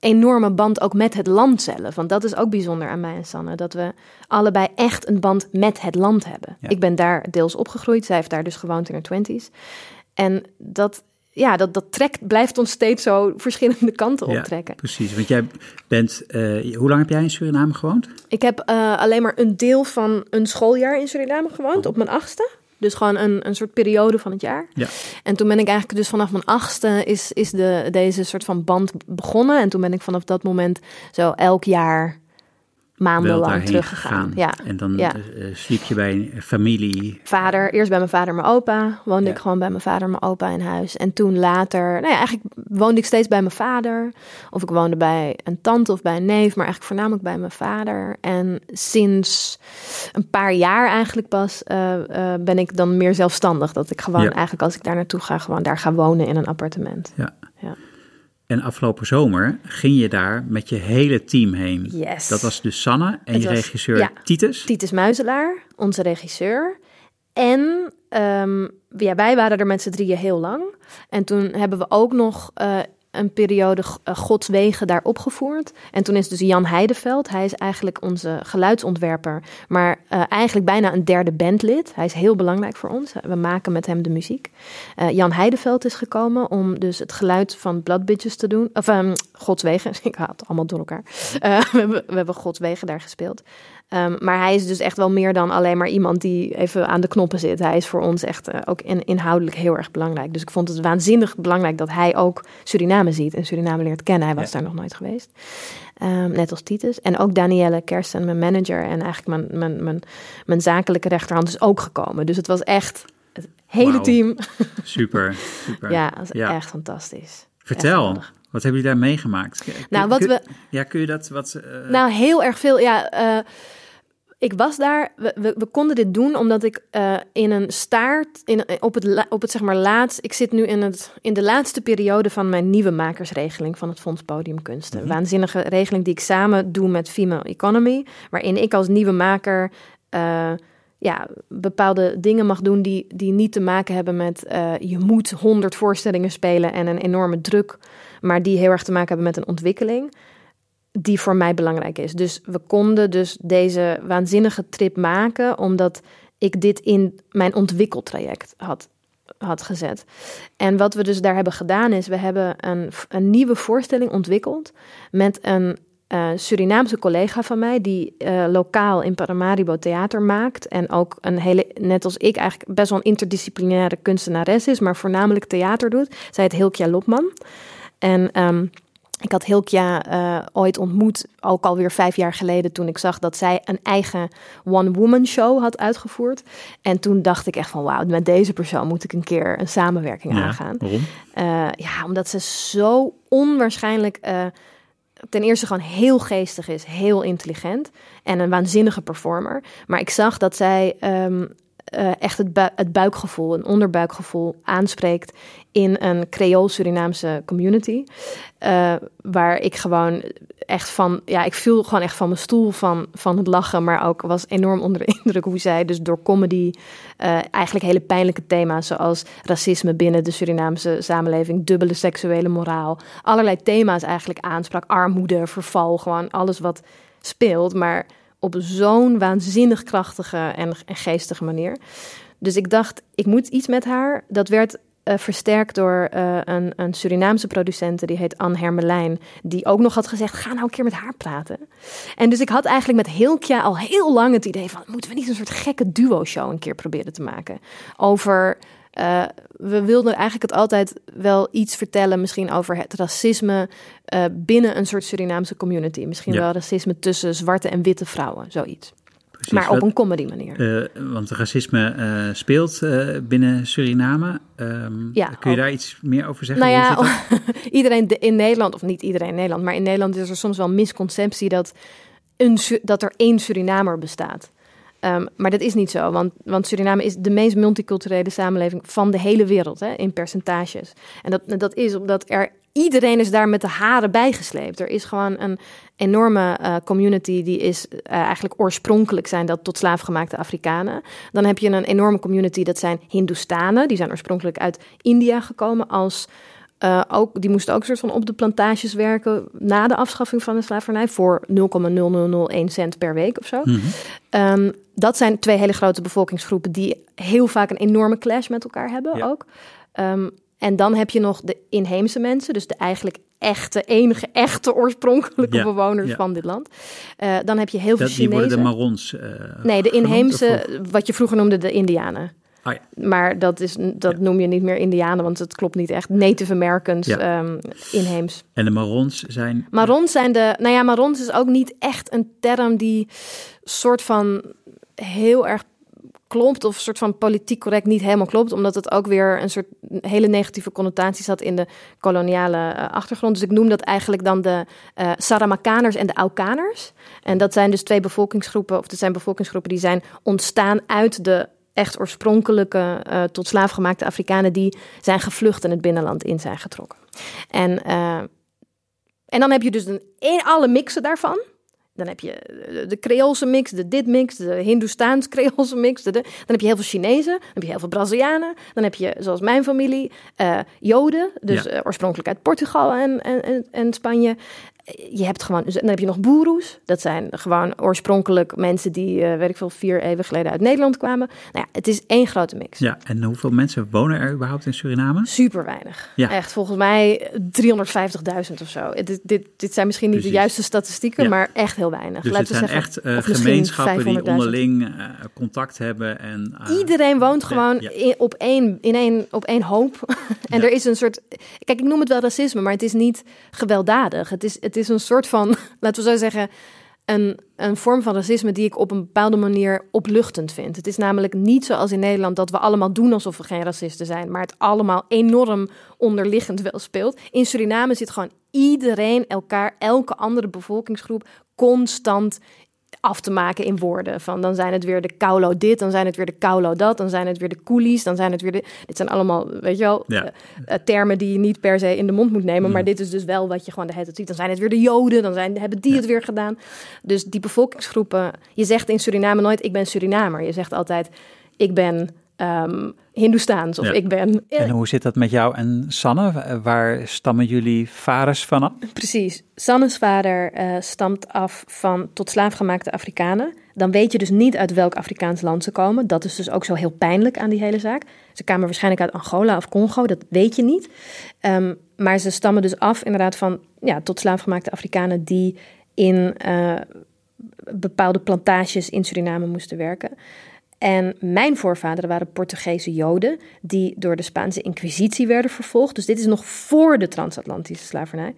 enorme band ook met het land zelf. Want dat is ook bijzonder aan mij en Sanne, dat we allebei echt een band met het land hebben. Ja. Ik ben daar deels opgegroeid, zij heeft daar dus gewoond in haar twenties. En dat, ja, dat, dat trekt, blijft ons steeds zo verschillende kanten Ja, optrekken. precies. Want jij bent, eh, hoe lang heb jij in Suriname gewoond? Ik heb uh, alleen maar een deel van een schooljaar in Suriname gewoond, op mijn achtste. Dus gewoon een, een soort periode van het jaar. Ja. En toen ben ik eigenlijk dus vanaf mijn achtste is, is de, deze soort van band begonnen. En toen ben ik vanaf dat moment zo elk jaar maandenlang teruggegaan. Ja. En dan Ja. eh, sliep je bij een familie. Vader, eerst bij mijn vader en mijn opa. Woonde Ja. ik gewoon bij mijn vader en mijn opa in huis. En toen later, nou ja, eigenlijk woonde ik steeds bij mijn vader. Of ik woonde bij een tante of bij een neef, maar eigenlijk voornamelijk bij mijn vader. En sinds een paar jaar eigenlijk pas eh, eh, ben ik dan meer zelfstandig. Dat ik gewoon Ja. eigenlijk als ik daar naartoe ga, gewoon daar ga wonen in een appartement. Ja. Ja. En afgelopen zomer ging je daar met je hele team heen. Yes. Dat was dus Sanne en Het je was- regisseur ja. Titus. Titus Muizelaar, onze regisseur. En ehm, ja, wij waren er met z'n drieën heel lang. En toen hebben we ook nog eh, een periode uh, Gods Wegen daar opgevoerd. En toen is dus Jan Heideveld, hij is eigenlijk onze geluidsontwerper, maar uh, eigenlijk bijna een derde bandlid. Hij is heel belangrijk voor ons. We maken met hem de muziek. Uh, Jan Heideveld is gekomen om dus het geluid van Blood Bitches te doen. Of um, Gods Wegen, ik haal het allemaal door elkaar. We, hebben, we hebben Gods Wegen daar gespeeld. Um, maar hij is dus echt wel meer dan alleen maar iemand die even aan de knoppen zit. Hij is voor ons echt uh, ook in, inhoudelijk heel erg belangrijk. Dus ik vond het waanzinnig belangrijk dat hij ook Suriname ziet en Suriname leert kennen. Hij was ja. daar nog nooit geweest. Um, net als Titus. En ook Danielle Kersten, mijn manager en eigenlijk mijn, mijn, mijn, mijn zakelijke rechterhand is ook gekomen. Dus het was echt het hele team. Super, super. ja, dat ja. echt fantastisch. Vertel. Echt wat hebben jullie daar meegemaakt? Nou, wat kun, we. Ja, kun je dat wat. Uh... Nou, heel erg veel. Ja, uh, Ik was daar, we, we, we konden dit doen omdat ik uh, in een staart, in, op het, op het zeg maar laatst, ik zit nu in, het, in de laatste periode van mijn nieuwe makersregeling van het Fonds Podiumkunsten. Mm -hmm. Waanzinnige regeling die ik samen doe met Female Economy, waarin ik als nieuwe maker ja, bepaalde dingen mag doen die, die niet te maken hebben met uh, je moet honderd voorstellingen spelen en een enorme druk, maar die heel erg te maken hebben met een ontwikkeling die voor mij belangrijk is. Dus we konden dus deze waanzinnige trip maken omdat ik dit in mijn ontwikkeltraject had, had gezet. En wat we dus daar hebben gedaan is, we hebben een, een nieuwe voorstelling ontwikkeld met een uh, Surinaamse collega van mij die uh, lokaal in Paramaribo theater maakt en ook een hele, net als ik eigenlijk best wel een interdisciplinaire kunstenares is, maar voornamelijk theater doet. Zij heet Hilkja Lopman. En um, ik had Hilkja uh, ooit ontmoet, ook alweer vijf jaar geleden, toen ik zag dat zij een eigen one-woman show had uitgevoerd. En toen dacht ik echt van, wauw, met deze persoon moet ik een keer een samenwerking ja, aangaan. Waarom? Ja, omdat ze zo onwaarschijnlijk, ten eerste gewoon heel geestig is, heel intelligent en een waanzinnige performer. Maar ik zag dat zij um, uh, echt het, het, buikgevoel, een onderbuikgevoel aanspreekt in een Creool-Surinaamse community. Uh, waar ik gewoon echt van, ja, ik viel gewoon echt van mijn stoel van, van het lachen, maar ook was enorm onder de indruk hoe zij dus door comedy uh, eigenlijk hele pijnlijke thema's zoals racisme binnen de Surinaamse samenleving, dubbele seksuele moraal, allerlei thema's eigenlijk aansprak, armoede, verval, gewoon alles wat speelt, maar op zo'n waanzinnig krachtige en, geestige manier. Dus ik dacht, ik moet iets met haar. Dat werd uh, versterkt door uh, een, een, Surinaamse producent, die heet Anne Hermelijn, die ook nog had gezegd, ga nou een keer met haar praten. En dus ik had eigenlijk met Hilkja al heel lang het idee van, moeten we niet een soort gekke duo-show een keer proberen te maken? Over uh, we wilden eigenlijk het altijd wel iets vertellen, misschien over het racisme uh, binnen een soort Surinaamse community. Misschien ja. wel racisme tussen zwarte en witte vrouwen, zoiets. Precies, maar op wat, een comedy manier. Uh, want racisme speelt binnen Suriname. Um, ja, kun je ook. daar iets meer over zeggen? Nou ja, iedereen in Nederland, of niet iedereen in Nederland, maar in Nederland is er soms wel een misconceptie dat, een, dat er één Surinamer bestaat. Um, maar dat is niet zo, want, want, Suriname is de meest multiculturele samenleving van de hele wereld hè, in percentages. En dat, dat is omdat er iedereen is daar met de haren bijgesleept. Er is gewoon een enorme uh, community die is uh, eigenlijk oorspronkelijk zijn dat tot slaafgemaakte Afrikanen. Dan heb je een enorme community dat zijn Hindoestanen, die zijn oorspronkelijk uit India gekomen als uh, ook, die moesten ook een soort van op de plantages werken na de afschaffing van de slavernij voor 0,0001 cent per week of zo. Mm -hmm. um, dat zijn twee hele grote bevolkingsgroepen die heel vaak een enorme clash met elkaar hebben ja. ook. Um, en dan heb je nog de inheemse mensen, dus de eigenlijk echte, enige echte oorspronkelijke ja, bewoners ja. van dit land. Uh, dan heb je heel veel dat, Chinezen. Die worden de Marons. Uh, nee, de inheemse, wat je vroeger noemde de Indianen. Oh ja. Maar dat, is, dat ja. noem je niet meer Indianen, want het klopt niet echt. Native Americans, ja. um, inheems. En de Marons zijn? Marons zijn de... Nou ja, Marons is ook niet echt een term die soort van heel erg klopt of soort van politiek correct niet helemaal klopt, omdat het ook weer een soort hele negatieve connotaties had in de koloniale uh, achtergrond. Dus ik noem dat eigenlijk dan de uh, Saramakaners en de Aukaners. En dat zijn dus twee bevolkingsgroepen, of dat zijn bevolkingsgroepen die zijn ontstaan uit de echt oorspronkelijke uh, tot slaafgemaakte Afrikanen die zijn gevlucht en het binnenland in zijn getrokken. En, uh, en dan heb je dus een, alle mixen daarvan. Dan heb je de Creoolse mix, de dit mix, de Hindoestaans Creoolse mix. De, de, dan heb je heel veel Chinezen, dan heb je heel veel Brazilianen. Dan heb je, zoals mijn familie, uh, Joden. Dus ja. oorspronkelijk uit Portugal en, en, en Spanje je hebt gewoon, dan heb je nog boeroes. Dat zijn gewoon oorspronkelijk mensen die, uh, weet ik veel, vier eeuwen geleden uit Nederland kwamen. Nou ja, het is één grote mix. Ja, en hoeveel mensen wonen er überhaupt in Suriname? Super weinig. Ja. Echt, volgens mij 350.000 of zo. Dit, dit, dit zijn misschien niet Precies. de juiste statistieken, ja. maar echt heel weinig. Dus Laten het zijn zeggen, echt uh, gemeenschappen die onderling uh, contact hebben. En, Iedereen woont gewoon in, op, één, in één, op één hoop. en er is een soort, kijk, ik noem het wel racisme, maar het is niet gewelddadig. Het is, het is een soort van, laten we zo zeggen, een, een vorm van racisme die ik op een bepaalde manier opluchtend vind. Het is namelijk niet zoals in Nederland dat we allemaal doen alsof we geen racisten zijn, maar het allemaal enorm onderliggend wel speelt. In Suriname zit gewoon iedereen elkaar, elke andere bevolkingsgroep, constant af te maken in woorden. Van dan zijn het weer de kaulo dit, dan zijn het weer de kaulo dat, dan zijn het weer de koelies, dan zijn het weer de. Dit zijn allemaal, weet je wel, Ja. eh, eh, termen die je niet per se in de mond moet nemen. Maar dit is dus wel wat je gewoon de hele tijd ziet. Dan zijn het weer de Joden, dan zijn, hebben die het weer gedaan. Dus die bevolkingsgroepen. Je zegt in Suriname nooit: ik ben Surinamer. Je zegt altijd: ik ben ehm Hindoestaans of Ja. ik ben. En hoe zit dat met jou en Sanne? Wa- Waar stammen jullie vaders vanaf? Precies. Sanne's vader eh, stamt af van tot slaafgemaakte Afrikanen. Dan weet je dus niet uit welk Afrikaans land ze komen. Dat is dus ook zo heel pijnlijk aan die hele zaak. Ze kwamen waarschijnlijk uit Angola of Congo, dat weet je niet. Ehm, maar ze stammen dus af inderdaad van ja, tot slaafgemaakte Afrikanen die in eh, bepaalde plantages in Suriname moesten werken. En mijn voorvaderen waren Portugese Joden die door de Spaanse Inquisitie werden vervolgd. Dus dit is nog voor de transatlantische slavernij.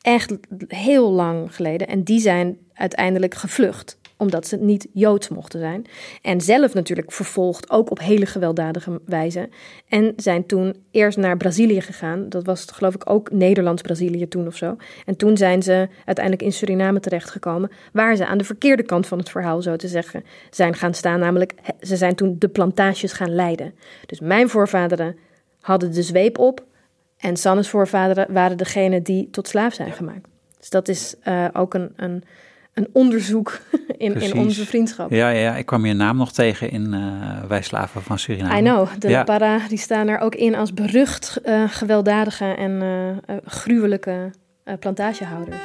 Echt heel lang geleden. En die zijn uiteindelijk gevlucht omdat ze niet Joods mochten zijn. En zelf natuurlijk vervolgd, ook op hele gewelddadige wijze. En zijn toen eerst naar Brazilië gegaan. Dat was geloof ik ook Nederlands-Brazilië toen of zo. En toen zijn ze uiteindelijk in Suriname terechtgekomen. Waar ze aan de verkeerde kant van het verhaal, zo te zeggen, zijn gaan staan. Namelijk, ze zijn toen de plantages gaan leiden. Dus mijn voorvaderen hadden de zweep op. En Sanne's voorvaderen waren degene die tot slaaf zijn gemaakt. Dus dat is eh, ook een, een, een onderzoek in, Precies. in onze vriendschap. Ja, ja, ja, ik kwam je naam nog tegen in eh Wij Slaven van Suriname. I know, de Ja. Para die staan er ook in als berucht eh, gewelddadige en eh, gruwelijke eh, plantagehouders.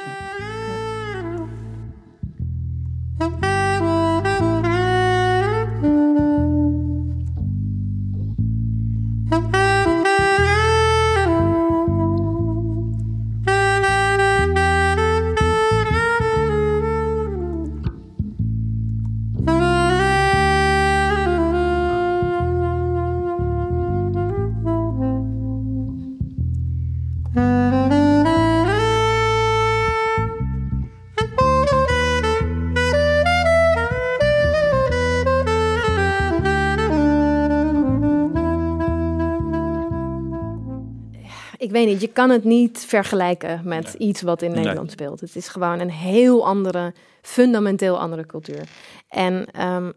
Weet niet, je kan het niet vergelijken met iets wat in Nee. Nederland speelt. Het is gewoon een heel andere, fundamenteel andere cultuur. En ehm,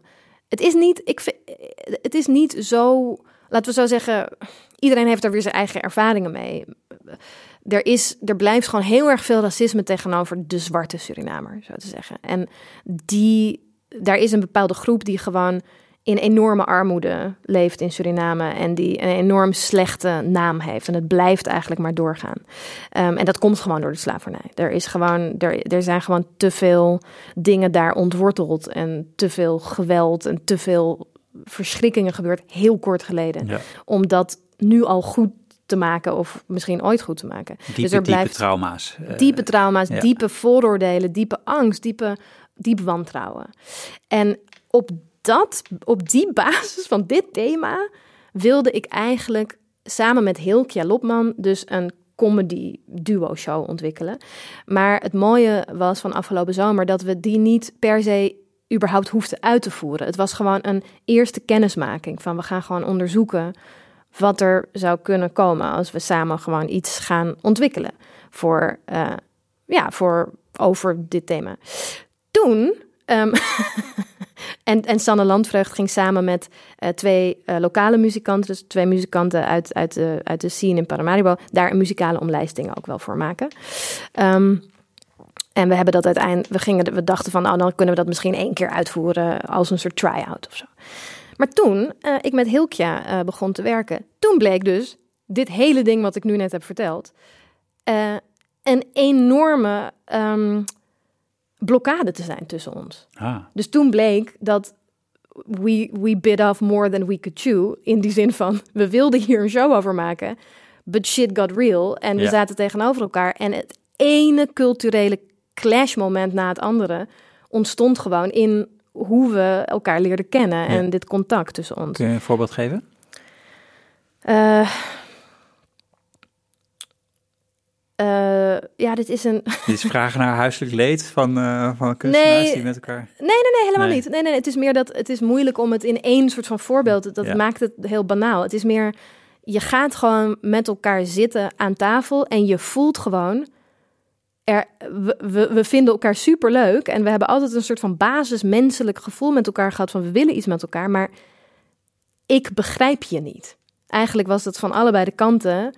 het is niet, ik vind, het is niet zo, laten we zo zeggen, iedereen heeft er weer zijn eigen ervaringen mee. Er, is, er blijft gewoon heel erg veel racisme tegenover de zwarte Surinamer, zo te zeggen. En die, daar is een bepaalde groep die gewoon in enorme armoede leeft in Suriname en die een enorm slechte naam heeft. En het blijft eigenlijk maar doorgaan. Ehm, en dat komt gewoon door de slavernij. Er, is gewoon, er, er zijn gewoon te veel dingen daar ontworteld en te veel geweld en te veel verschrikkingen gebeurd heel kort geleden. Ja. Om dat nu al goed te maken of misschien ooit goed te maken. Diepe, dus er diepe blijft trauma's. Eh, diepe trauma's, ja. diepe vooroordelen, diepe angst, diepe, diep wantrouwen. En op, dat, op die basis van dit thema wilde ik eigenlijk samen met Hilkja Lopman dus een comedy duo show ontwikkelen. Maar het mooie was van afgelopen zomer dat we die niet per se überhaupt hoefden uit te voeren. Het was gewoon een eerste kennismaking van we gaan gewoon onderzoeken wat er zou kunnen komen als we samen gewoon iets gaan ontwikkelen voor, eh, ja, voor over dit thema. Toen, ehm, en, en Sanne Landvreugd ging samen met eh, twee eh, lokale muzikanten, dus twee muzikanten uit, uit, de, uit de scene in Paramaribo, daar een muzikale omlijsting ook wel voor maken. Ehm, en we hebben dat uiteindelijk, we, gingen, we dachten van, nou dan kunnen we dat misschien één keer uitvoeren als een soort try-out of zo. Maar toen eh, ik met Hilkja begon te werken, toen bleek dus dit hele ding wat ik nu net heb verteld, een enorme ehm, blokkade te zijn tussen ons. Ah, Dus toen bleek dat we, we bit off more than we could chew. In die zin van, we wilden hier een show over maken. But shit got real. En we Ja. zaten tegenover elkaar. En het ene culturele clashmoment na het andere ontstond gewoon in hoe we elkaar leerden kennen. En dit contact tussen ons. kun je een voorbeeld geven? Eh, ja, dit is een. Dit is vragen naar huiselijk leed van, eh, van kunstenaars Nee. die met elkaar... Nee, nee, nee, helemaal Nee. niet. Nee, nee, het is meer dat het is moeilijk om het in één soort van voorbeeld. Dat Ja. maakt het heel banaal. Het is meer, je gaat gewoon met elkaar zitten aan tafel en je voelt gewoon, er, we, we, we vinden elkaar super leuk en we hebben altijd een soort van basis menselijk gevoel met elkaar gehad van we willen iets met elkaar, maar ik begrijp je niet. Eigenlijk was het van allebei de kanten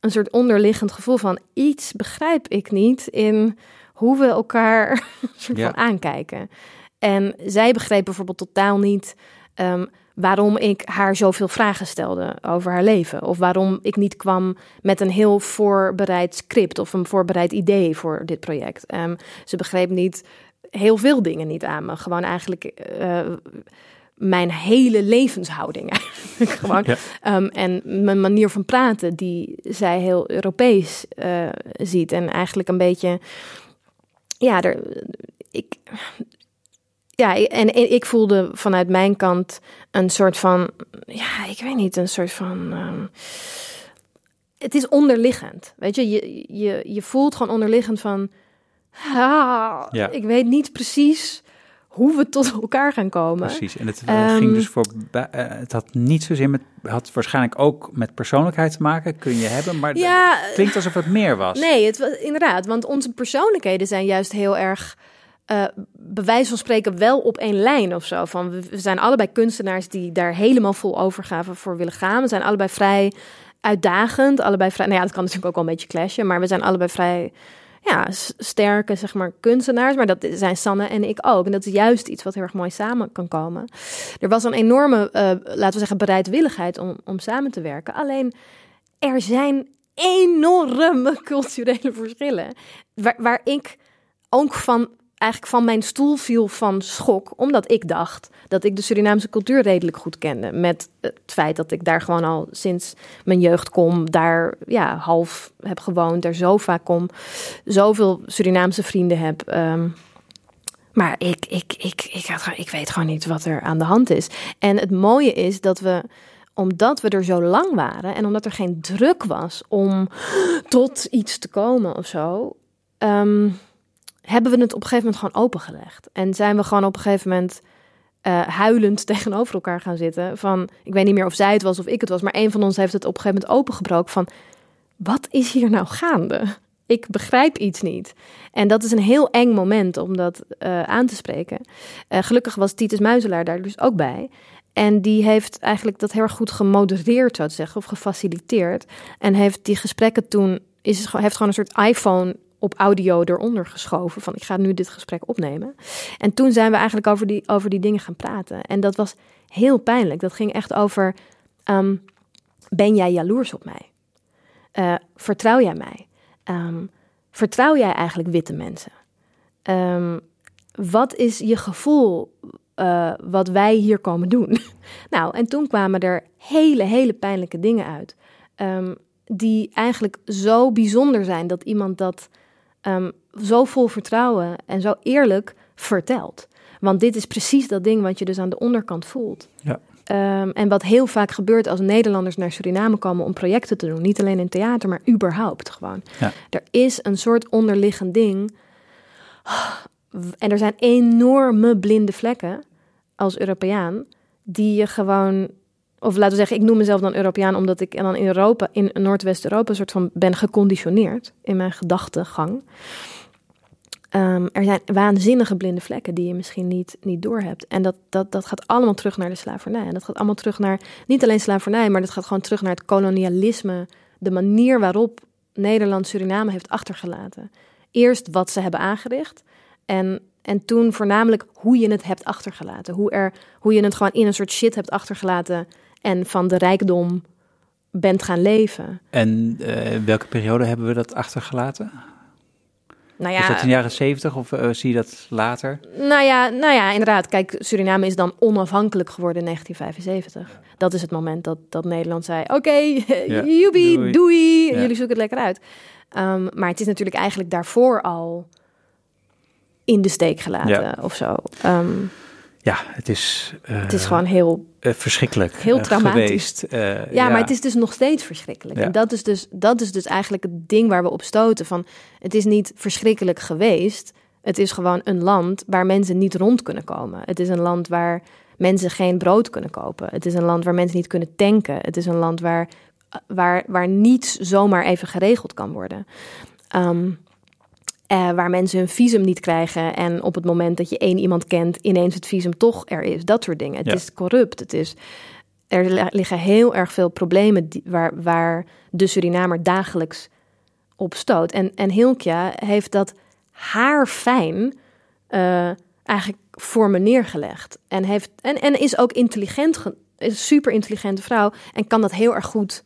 een soort onderliggend gevoel van iets begrijp ik niet in hoe we elkaar soort Ja. van aankijken. En zij begreep bijvoorbeeld totaal niet ehm, waarom ik haar zoveel vragen stelde over haar leven. Of waarom ik niet kwam met een heel voorbereid script of een voorbereid idee voor dit project. Ehm, ze begreep niet heel veel dingen niet aan me. Gewoon eigenlijk eh, mijn hele levenshouding eigenlijk. Gewoon. Ja. Ehm, en mijn manier van praten, die zij heel Europees eh, ziet. En eigenlijk een beetje, ja, er, ik, ja, en, en ik voelde vanuit mijn kant een soort van, ja, ik weet niet, een soort van. ehm, het is onderliggend, weet je, je, je, je voelt gewoon onderliggend van, ah, Ja. ik weet niet precies hoe we tot elkaar gaan komen. Precies. En het eh, ging Ehm, dus voor. het had niet zozeer met. had waarschijnlijk ook met persoonlijkheid te maken. Kun je hebben. Maar Ja, het klinkt alsof het meer was. Nee, het, wa- inderdaad. Want onze persoonlijkheden zijn juist heel erg, eh bij wijze van spreken, wel op één lijn of zo. Van, we, we zijn allebei kunstenaars die daar helemaal vol overgave voor willen gaan. We zijn allebei vrij uitdagend. Allebei vrij, nou ja, dat kan natuurlijk ook wel een beetje clashen. Maar we zijn allebei vrij ja, sterke, zeg maar, kunstenaars. Maar dat zijn Sanne en ik ook. En dat is juist iets wat heel erg mooi samen kan komen. Er was een enorme, eh, laten we zeggen, bereidwilligheid om, om samen te werken. Alleen, er zijn enorme culturele verschillen. Waar, waar ik ook van, eigenlijk van mijn stoel viel van schok. Omdat ik dacht dat ik de Surinaamse cultuur redelijk goed kende. Met het feit dat ik daar gewoon al sinds mijn jeugd kom. Daar ja, half heb gewoond, daar zo vaak kom. Zoveel Surinaamse vrienden heb. ehm, maar ik, ik, ik, ik, ik weet gewoon niet wat er aan de hand is. En het mooie is dat we, omdat we er zo lang waren en omdat er geen druk was om tot iets te komen of zo, ehm, hebben we het op een gegeven moment gewoon opengelegd. En zijn we gewoon op een gegeven moment eh, huilend tegenover elkaar gaan zitten. Van, ik weet niet meer of zij het was of ik het was, maar een van ons heeft het op een gegeven moment opengebroken van, wat is hier nou gaande? Ik begrijp iets niet. En dat is een heel eng moment om dat eh, aan te spreken. Eh, gelukkig was Titus Muizelaar daar dus ook bij. En die heeft eigenlijk dat heel erg goed gemodereerd, zou ik zeggen, of gefaciliteerd. En heeft die gesprekken toen, is heeft gewoon een soort iPhone op audio eronder geschoven. Van ik ga nu dit gesprek opnemen. En toen zijn we eigenlijk over die, over die dingen gaan praten. En dat was heel pijnlijk. Dat ging echt over, ehm, ben jij jaloers op mij? Eh, vertrouw jij mij? Ehm, vertrouw jij eigenlijk witte mensen? Ehm, wat is je gevoel eh, wat wij hier komen doen? nou, en toen kwamen er hele, hele pijnlijke dingen uit. die eigenlijk zo bijzonder zijn dat iemand dat ehm, zo vol vertrouwen en zo eerlijk vertelt. Want dit is precies dat ding wat je dus aan de onderkant voelt. Ja. Ehm, en wat heel vaak gebeurt als Nederlanders naar Suriname komen om projecten te doen. Niet alleen in theater, maar überhaupt gewoon. Ja. Er is een soort onderliggend ding. En er zijn enorme blinde vlekken als Europeaan. Die je gewoon. Of laten we zeggen, ik noem mezelf dan Europeaan omdat ik dan in Europa, in Noordwest-Europa, een soort van ben geconditioneerd in mijn gedachtegang. Ehm, er zijn waanzinnige blinde vlekken die je misschien niet, niet doorhebt. En dat, dat, dat gaat allemaal terug naar de slavernij. En dat gaat allemaal terug naar, niet alleen slavernij, maar dat gaat gewoon terug naar het kolonialisme. De manier waarop Nederland Suriname heeft achtergelaten. Eerst wat ze hebben aangericht. En, en toen voornamelijk hoe je het hebt achtergelaten. Hoe, er, hoe je het gewoon in een soort shit hebt achtergelaten. En van de rijkdom bent gaan leven. En eh, in welke periode hebben we dat achtergelaten? Nou Is dat ja, in de jaren zeventig of eh, zie je dat later? Nou ja, nou ja, inderdaad. Kijk, Suriname is dan onafhankelijk geworden in 1975. Dat is het moment dat, dat Nederland zei... Oké, joepie, doei. doei, Ja. jullie zoeken het lekker uit. Ehm, maar het is natuurlijk eigenlijk daarvoor al in de steek gelaten Ja. of zo. Ehm, Ja, het is, eh, het is gewoon heel... eh, verschrikkelijk heel eh, traumatisch. Eh, Ja, maar het is dus nog steeds verschrikkelijk. Ja. En dat is, dus, dat is dus eigenlijk het ding waar we op stoten. Van, het is niet verschrikkelijk geweest. Het is gewoon een land waar mensen niet rond kunnen komen. Het is een land waar mensen geen brood kunnen kopen. Het is een land waar mensen niet kunnen tanken. Het is een land waar, waar, waar niets zomaar even geregeld kan worden. Ehm, eh, waar mensen hun visum niet krijgen en op het moment dat je één iemand kent, ineens het visum toch er is. Dat soort dingen. Het Ja. is corrupt. Het is, er li- liggen heel erg veel problemen die, waar, waar de Surinamer dagelijks op stoot. En, en Hilkja heeft dat haarfijn eh eigenlijk voor me neergelegd. En, heeft, en, en is ook intelligent, ge- is een super intelligente vrouw en kan dat heel erg goed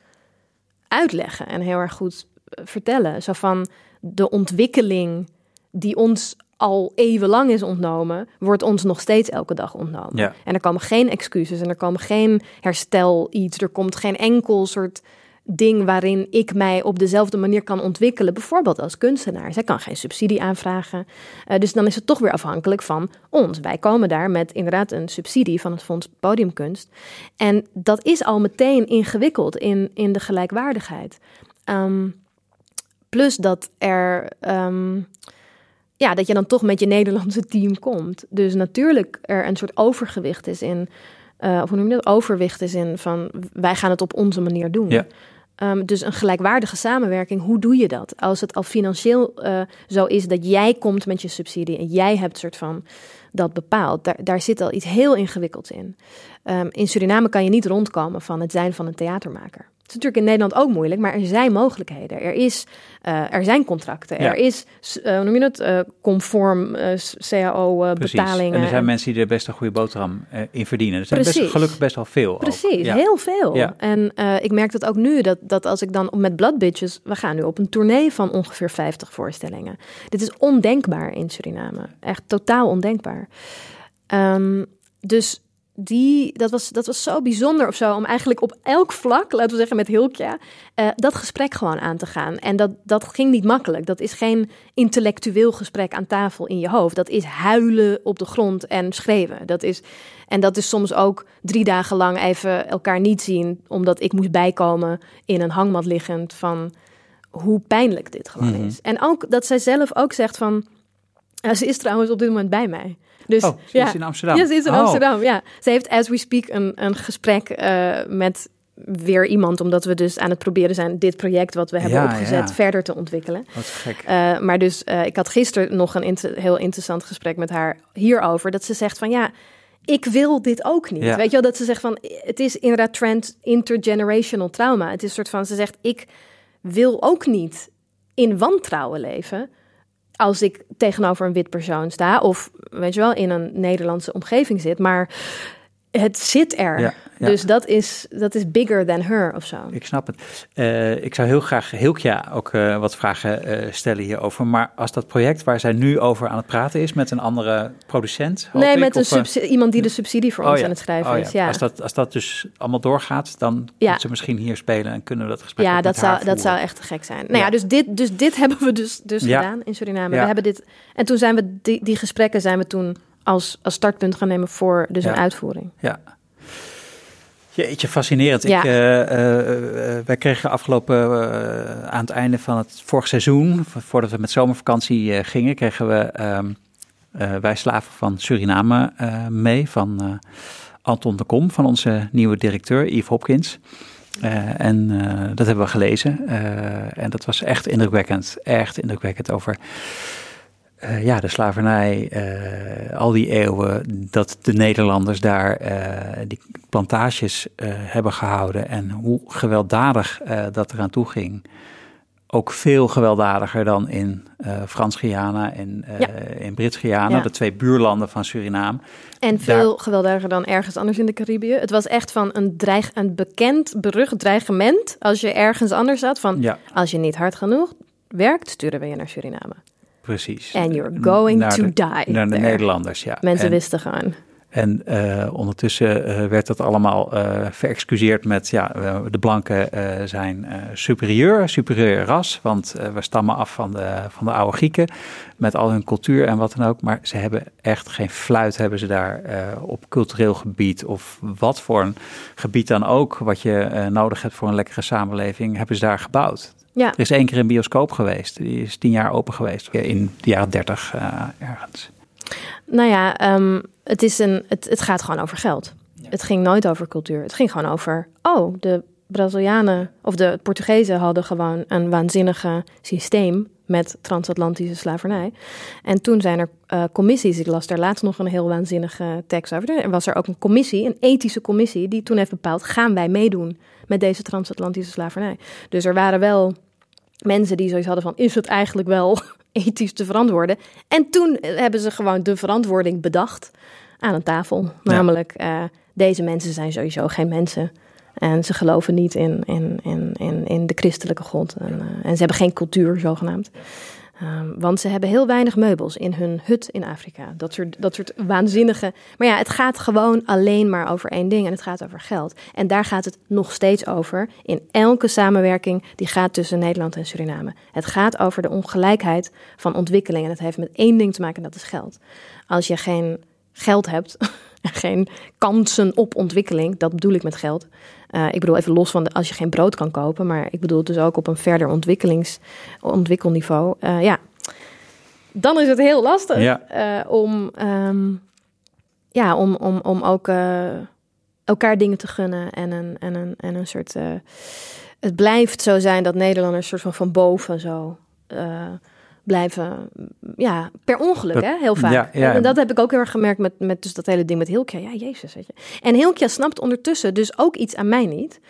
uitleggen en heel erg goed eh, vertellen. Zo van de ontwikkeling die ons al eeuwenlang is ontnomen, wordt ons nog steeds elke dag ontnomen. Ja. En er komen geen excuses en er komen geen herstel iets. Er komt geen enkel soort ding waarin ik mij op dezelfde manier kan ontwikkelen. Bijvoorbeeld als kunstenaar. Zij kan geen subsidie aanvragen. Eh, dus dan is het toch weer afhankelijk van ons. Wij komen daar met inderdaad een subsidie van het Fonds Podiumkunst. En dat is al meteen ingewikkeld in, in de gelijkwaardigheid. Ehm, plus dat er. ehm, ja, dat je dan toch met je Nederlandse team komt. Dus natuurlijk er een soort overgewicht is in. eh, of hoe noem je dat? Overwicht is in van wij gaan het op onze manier doen. Ja. Ehm, dus een gelijkwaardige samenwerking, hoe doe je dat? Als het al financieel eh, zo is dat jij komt met je subsidie en jij hebt soort van dat bepaald, daar, daar zit al iets heel ingewikkelds in. Ehm, in Suriname kan je niet rondkomen van het zijn van een theatermaker. Het is natuurlijk in Nederland ook moeilijk, maar er zijn mogelijkheden. Er, is, eh, er zijn contracten. Ja. Er is, eh, hoe noem je het, eh, conform. CAO-betalingen. En er zijn mensen die er best een goede boterham in verdienen. Er zijn best, Precies. gelukkig best wel veel. Precies, Ja. heel veel. Ja. En ik merk dat ook nu, dat, dat als ik dan met Blood Bitches... We gaan nu op een tournee van ongeveer 50 voorstellingen. Dit is ondenkbaar in Suriname. Echt totaal ondenkbaar. Ehm, dus die, dat, was, dat was zo bijzonder of zo... om eigenlijk op elk vlak, laten we zeggen met Hilkja... eh, dat gesprek gewoon aan te gaan. En dat, dat ging niet makkelijk. Dat is geen intellectueel gesprek aan tafel in je hoofd. Dat is huilen op de grond en schreeuwen. Dat is, en dat is soms ook drie dagen lang even elkaar niet zien... omdat ik moest bijkomen in een hangmat liggend van hoe pijnlijk dit gewoon Mhm. is. En ook dat zij zelf ook zegt van... Ze is trouwens op dit moment bij mij. Dus, Oh, ze ja. is in Amsterdam. Ja, ze is in Oh. Amsterdam, ja. Ze heeft as we speak een, een gesprek eh, met weer iemand... omdat we dus aan het proberen zijn dit project wat we hebben Ja, opgezet... ja. verder te ontwikkelen. Wat gek. Eh, maar dus, eh, ik had gisteren nog een inter- heel interessant gesprek met haar hierover. Dat ze zegt van ja, ik wil dit ook niet. Ja. Weet je wel, dat ze zegt van het is inderdaad trend intergenerational trauma. Het is een soort van, ze zegt ik wil ook niet in wantrouwen leven als ik tegenover een wit persoon sta of weet je wel in een Nederlandse omgeving zit, maar het zit er. Ja, ja. Dus dat is, dat is bigger than her of zo. Ik snap het. Eh, ik zou heel graag Hilkja ook eh, wat vragen eh, stellen hierover. Maar als dat project waar zij nu over aan het praten is met een andere producent. hoop Nee, ik, met een of, subsidie, iemand die de subsidie voor oh ons ja, aan het schrijven oh is. Ja. Als, dat, als dat dus allemaal doorgaat, dan Ja. ze misschien hier spelen en kunnen we dat gesprek Ja, dat zou, dat zou echt te gek zijn. Nou ja, dus, dit, dus dit hebben we dus, dus gedaan in Suriname. We hebben dit, en toen zijn we die, die gesprekken zijn we toen als, als startpunt gaan nemen voor dus Ja. een uitvoering. Ja. Jeetje, fascinerend. Ja. Ik, eh, eh, eh, wij kregen afgelopen, aan het einde van het vorig seizoen, vo- voordat we met zomervakantie gingen, kregen we ehm, eh, Wij Slaven van Suriname mee, van Anton de Kom, van onze nieuwe directeur, Yves Hopkins. En dat hebben we gelezen. En dat was echt indrukwekkend. Echt indrukwekkend over eh, ja, de slavernij, eh, al die eeuwen, dat de Nederlanders daar eh, die plantages hebben gehouden en hoe gewelddadig dat eraan toe ging. Ook veel gewelddadiger dan in Frans-Guyana en Ja. in Brits-Guyana, Ja. de twee buurlanden van Suriname. En veel gewelddadiger dan ergens anders in de Caribië. Het was echt van een, dreig, een bekend, berucht dreigement. Als je ergens anders zat, van Ja, als je niet hard genoeg werkt, sturen we je naar Suriname. Precies. And you're going Naar to de- die Naar de there. Nederlanders, ja. Mensen En- wisten gewoon. En eh, ondertussen eh, werd dat allemaal eh verexcuseerd met, ja, de blanken zijn superieur, superieur ras, want we stammen af van de, van de oude Grieken met al hun cultuur en wat dan ook. Maar ze hebben echt geen fluit, hebben ze daar op cultureel gebied of wat voor een gebied dan ook, wat je nodig hebt voor een lekkere samenleving, hebben ze daar gebouwd. Ja, Er is één keer een bioscoop geweest, die is tien jaar open geweest, in de jaren dertig ergens. Nou ja, ehm, het, is een, het, het gaat gewoon over geld. Het ging nooit over cultuur. Het ging gewoon over, oh, de Brazilianen of de Portugezen hadden gewoon een waanzinnige systeem met transatlantische slavernij. En toen zijn er uh, commissies, ik las daar laatst nog een heel waanzinnige tekst over. Er was er ook een commissie, een ethische commissie, die toen heeft bepaald, gaan wij meedoen met deze transatlantische slavernij? Dus er waren wel mensen die zoiets hadden van, is het eigenlijk wel ethisch te verantwoorden? En toen hebben ze gewoon de verantwoording bedacht aan een tafel. Namelijk, uh, deze mensen zijn sowieso geen mensen. En ze geloven niet in, in, in, in, in de christelijke God. En, uh, en ze hebben geen cultuur, zogenaamd. Um, want ze hebben heel weinig meubels in hun hut in Afrika. Dat soort, dat soort waanzinnige. Maar ja, het gaat gewoon alleen maar over één ding. En het gaat over geld. En daar gaat het nog steeds over. In elke samenwerking die gaat tussen Nederland en Suriname. Het gaat over de ongelijkheid van ontwikkeling. En het heeft met één ding te maken, en dat is geld. Als je geen geld hebt, geen kansen op ontwikkeling, dat bedoel ik met geld. Uh, ik bedoel even los van de, als je geen brood kan kopen, maar ik bedoel dus ook op een verder ontwikkelings, ontwikkelniveau. Uh, ja, dan is het heel lastig ja. uh, om, um, ja, om, om, om ook elkaar dingen te gunnen en een, en een, en een soort. het blijft zo zijn dat Nederlanders soort van van boven zo blijven, ja, per ongeluk, hè, heel vaak. Ja, ja. En dat heb ik ook heel erg gemerkt met, met dus dat hele ding met Hilkja. Ja, jezus, weet je. En Hilkja snapt ondertussen dus ook iets aan mij niet.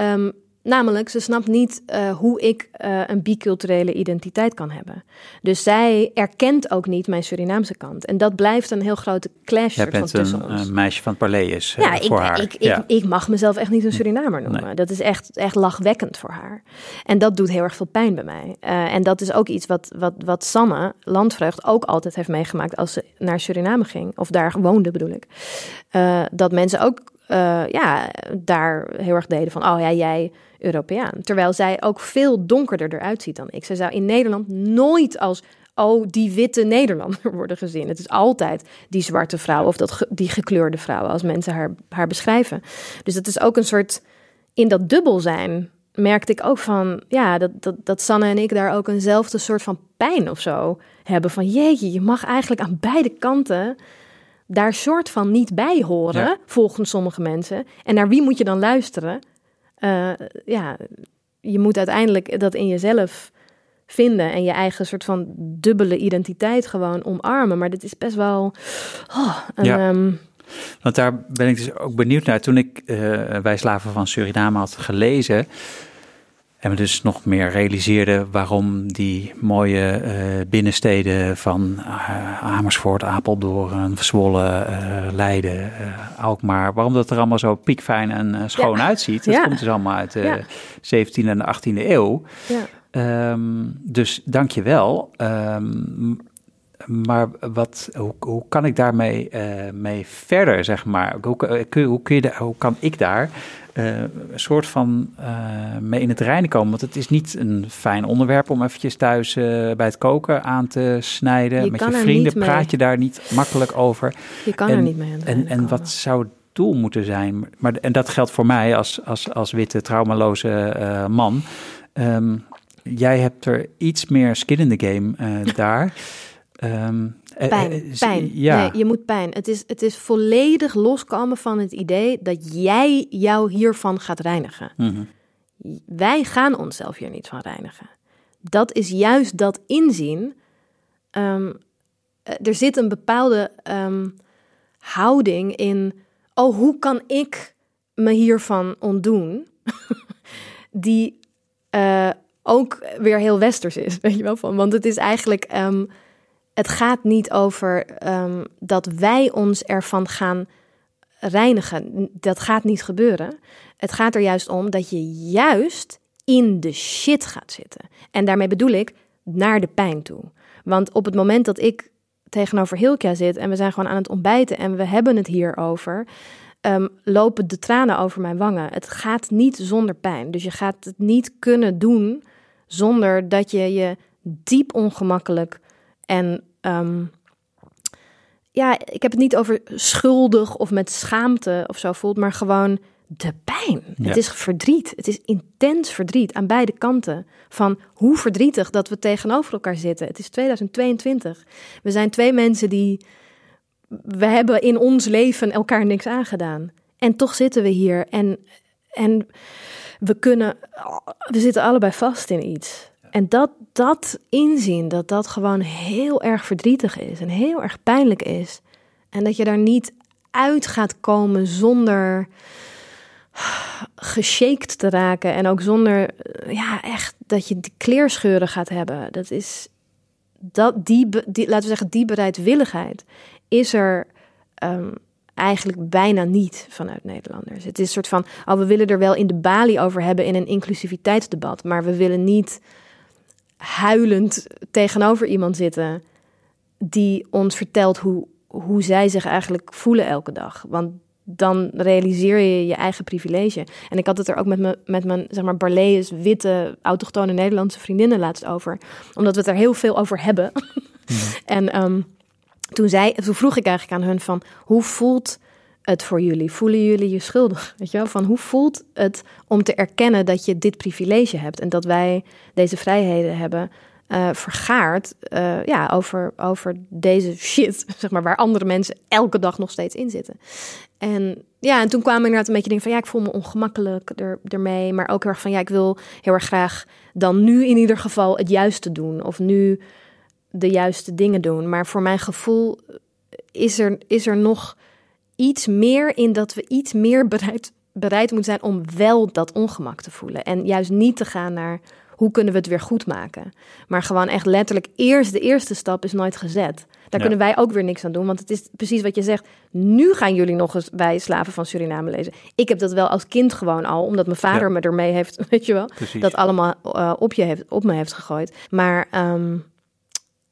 Um, Namelijk, ze snapt niet uh, hoe ik uh, een biculturele identiteit kan hebben. Dus zij erkent ook niet mijn Surinaamse kant. En dat blijft een heel grote clash Jij van tussen een, ons. een meisje van het is ja, voor ik, haar. Ik, ja. ik, ik, mag mezelf echt niet een Surinamer noemen. Nee. Dat is echt, echt lachwekkend voor haar. En dat doet heel erg veel pijn bij mij. en dat is ook iets wat, wat, wat Sanne, landvreugd, ook altijd heeft meegemaakt als ze naar Suriname ging. Of daar woonde, bedoel ik. dat mensen ook ja, daar heel erg deden van, oh ja, jij Europeaan. Terwijl zij ook veel donkerder eruit ziet dan ik. Zij zou in Nederland nooit als oh, die witte Nederlander worden gezien. Het is altijd die zwarte vrouw of dat, die gekleurde vrouw als mensen haar, haar beschrijven. Dus het is ook een soort, in dat dubbel zijn merkte ik ook van, ja, dat, dat, dat Sanne en ik daar ook eenzelfde soort van pijn of zo hebben. Van jeetje, je mag eigenlijk aan beide kanten daar soort van niet bij horen, ja. volgens sommige mensen. En naar wie moet je dan luisteren? Uh, ja, je moet uiteindelijk dat in jezelf vinden en je eigen soort van dubbele identiteit gewoon omarmen. Maar dat is best wel. Oh, een, ja. um, Want daar ben ik dus ook benieuwd naar. Toen ik uh, Wij Slaven van Suriname had gelezen. En we dus nog meer realiseerden waarom die mooie uh, binnensteden van uh, Amersfoort, Apeldoorn, Zwolle, uh, Leiden, Alkmaar, waarom dat er allemaal zo piekfijn en schoon ja. uitziet. Dat ja. komt dus allemaal uit de ja. 17e en de 18e eeuw. Um, dus dank je wel. Um, maar wat, hoe, hoe kan ik daarmee mee verder, zeg maar? Hoe, kun, hoe, kun je hoe kan ik daar een soort van uh, mee in het reinen komen. Want het is niet een fijn onderwerp om eventjes thuis uh, bij het koken aan te snijden. Je Met je vrienden praat je daar niet makkelijk over. Je kan en, er niet mee aan En, en wat zou het doel moeten zijn? Maar, en dat geldt voor mij als, als, als witte, traumaloze man. Um, jij hebt er iets meer skin in the game daar. Um, Pijn, pijn. Ja. Nee, je moet pijn. Het is, het is volledig loskomen van het idee dat jij jou hiervan gaat reinigen. Mm -hmm. Wij gaan onszelf hier niet van reinigen. Dat is juist dat inzien. Um, er zit een bepaalde um, houding in. Oh, hoe kan ik me hiervan ontdoen? Die uh, ook weer heel westers is, weet je wel van. Want het is eigenlijk. Um, het gaat niet over um, dat wij ons ervan gaan reinigen. Dat gaat niet gebeuren. Het gaat er juist om dat je juist in de shit gaat zitten. En daarmee bedoel ik naar de pijn toe. Want op het moment dat ik tegenover Hilkja zit en we zijn gewoon aan het ontbijten en we hebben het hierover, um, lopen de tranen over mijn wangen. Het gaat niet zonder pijn. Dus je gaat het niet kunnen doen zonder dat je je diep ongemakkelijk en um, ja, ik heb het niet over schuldig of met schaamte of zo voelt, maar gewoon de pijn. Ja. Het is verdriet. Het is intens verdriet aan beide kanten. Van hoe verdrietig dat we tegenover elkaar zitten. Het is 2022. We zijn twee mensen die. We hebben in ons leven elkaar niks aangedaan. En toch zitten we hier en, en we kunnen. We zitten allebei vast in iets. En dat, dat inzien, dat dat gewoon heel erg verdrietig is en heel erg pijnlijk is. En dat je daar niet uit gaat komen zonder geshaked te raken. En ook zonder, ja, echt dat je die kleerscheuren gaat hebben. Dat is, dat, die, die laten we zeggen, die bereidwilligheid is er um, eigenlijk bijna niet vanuit Nederlanders. Het is een soort van, oh, we willen er wel in de balie over hebben in een inclusiviteitsdebat, maar we willen niet huilend tegenover iemand zitten die ons vertelt hoe, hoe zij zich eigenlijk voelen elke dag. Want dan realiseer je je eigen privilege. En ik had het er ook met, me, met mijn zeg maar, Barlees, witte, autochtone Nederlandse vriendinnen laatst over. Omdat we het er heel veel over hebben. en um, toen, zei, toen vroeg ik eigenlijk aan hun van, hoe voelt het voor jullie? Voelen jullie je schuldig? Weet je wel? Van hoe voelt het om te erkennen dat je dit privilege hebt en dat wij deze vrijheden hebben uh, vergaard uh, ja, over, over deze shit, zeg maar, waar andere mensen elke dag nog steeds in zitten. En ja, en toen kwamen inderdaad een beetje dingen van ja, ik voel me ongemakkelijk er, ermee, maar ook heel erg van ja, ik wil heel erg graag dan nu in ieder geval het juiste doen of nu de juiste dingen doen. Maar voor mijn gevoel is er, is er nog iets meer in dat we iets meer bereid, bereid moeten zijn om wel dat ongemak te voelen. En juist niet te gaan naar hoe kunnen we het weer goed maken. Maar gewoon echt letterlijk eerst de eerste stap is nooit gezet. Daar kunnen wij ook weer niks aan doen. Want het is precies wat je zegt. Nu gaan jullie nog eens bij Slaven van Suriname lezen. Ik heb dat wel als kind gewoon al, omdat mijn vader me ermee heeft, weet je wel, precies. dat allemaal uh, op, je heeft, op me heeft gegooid. Maar um,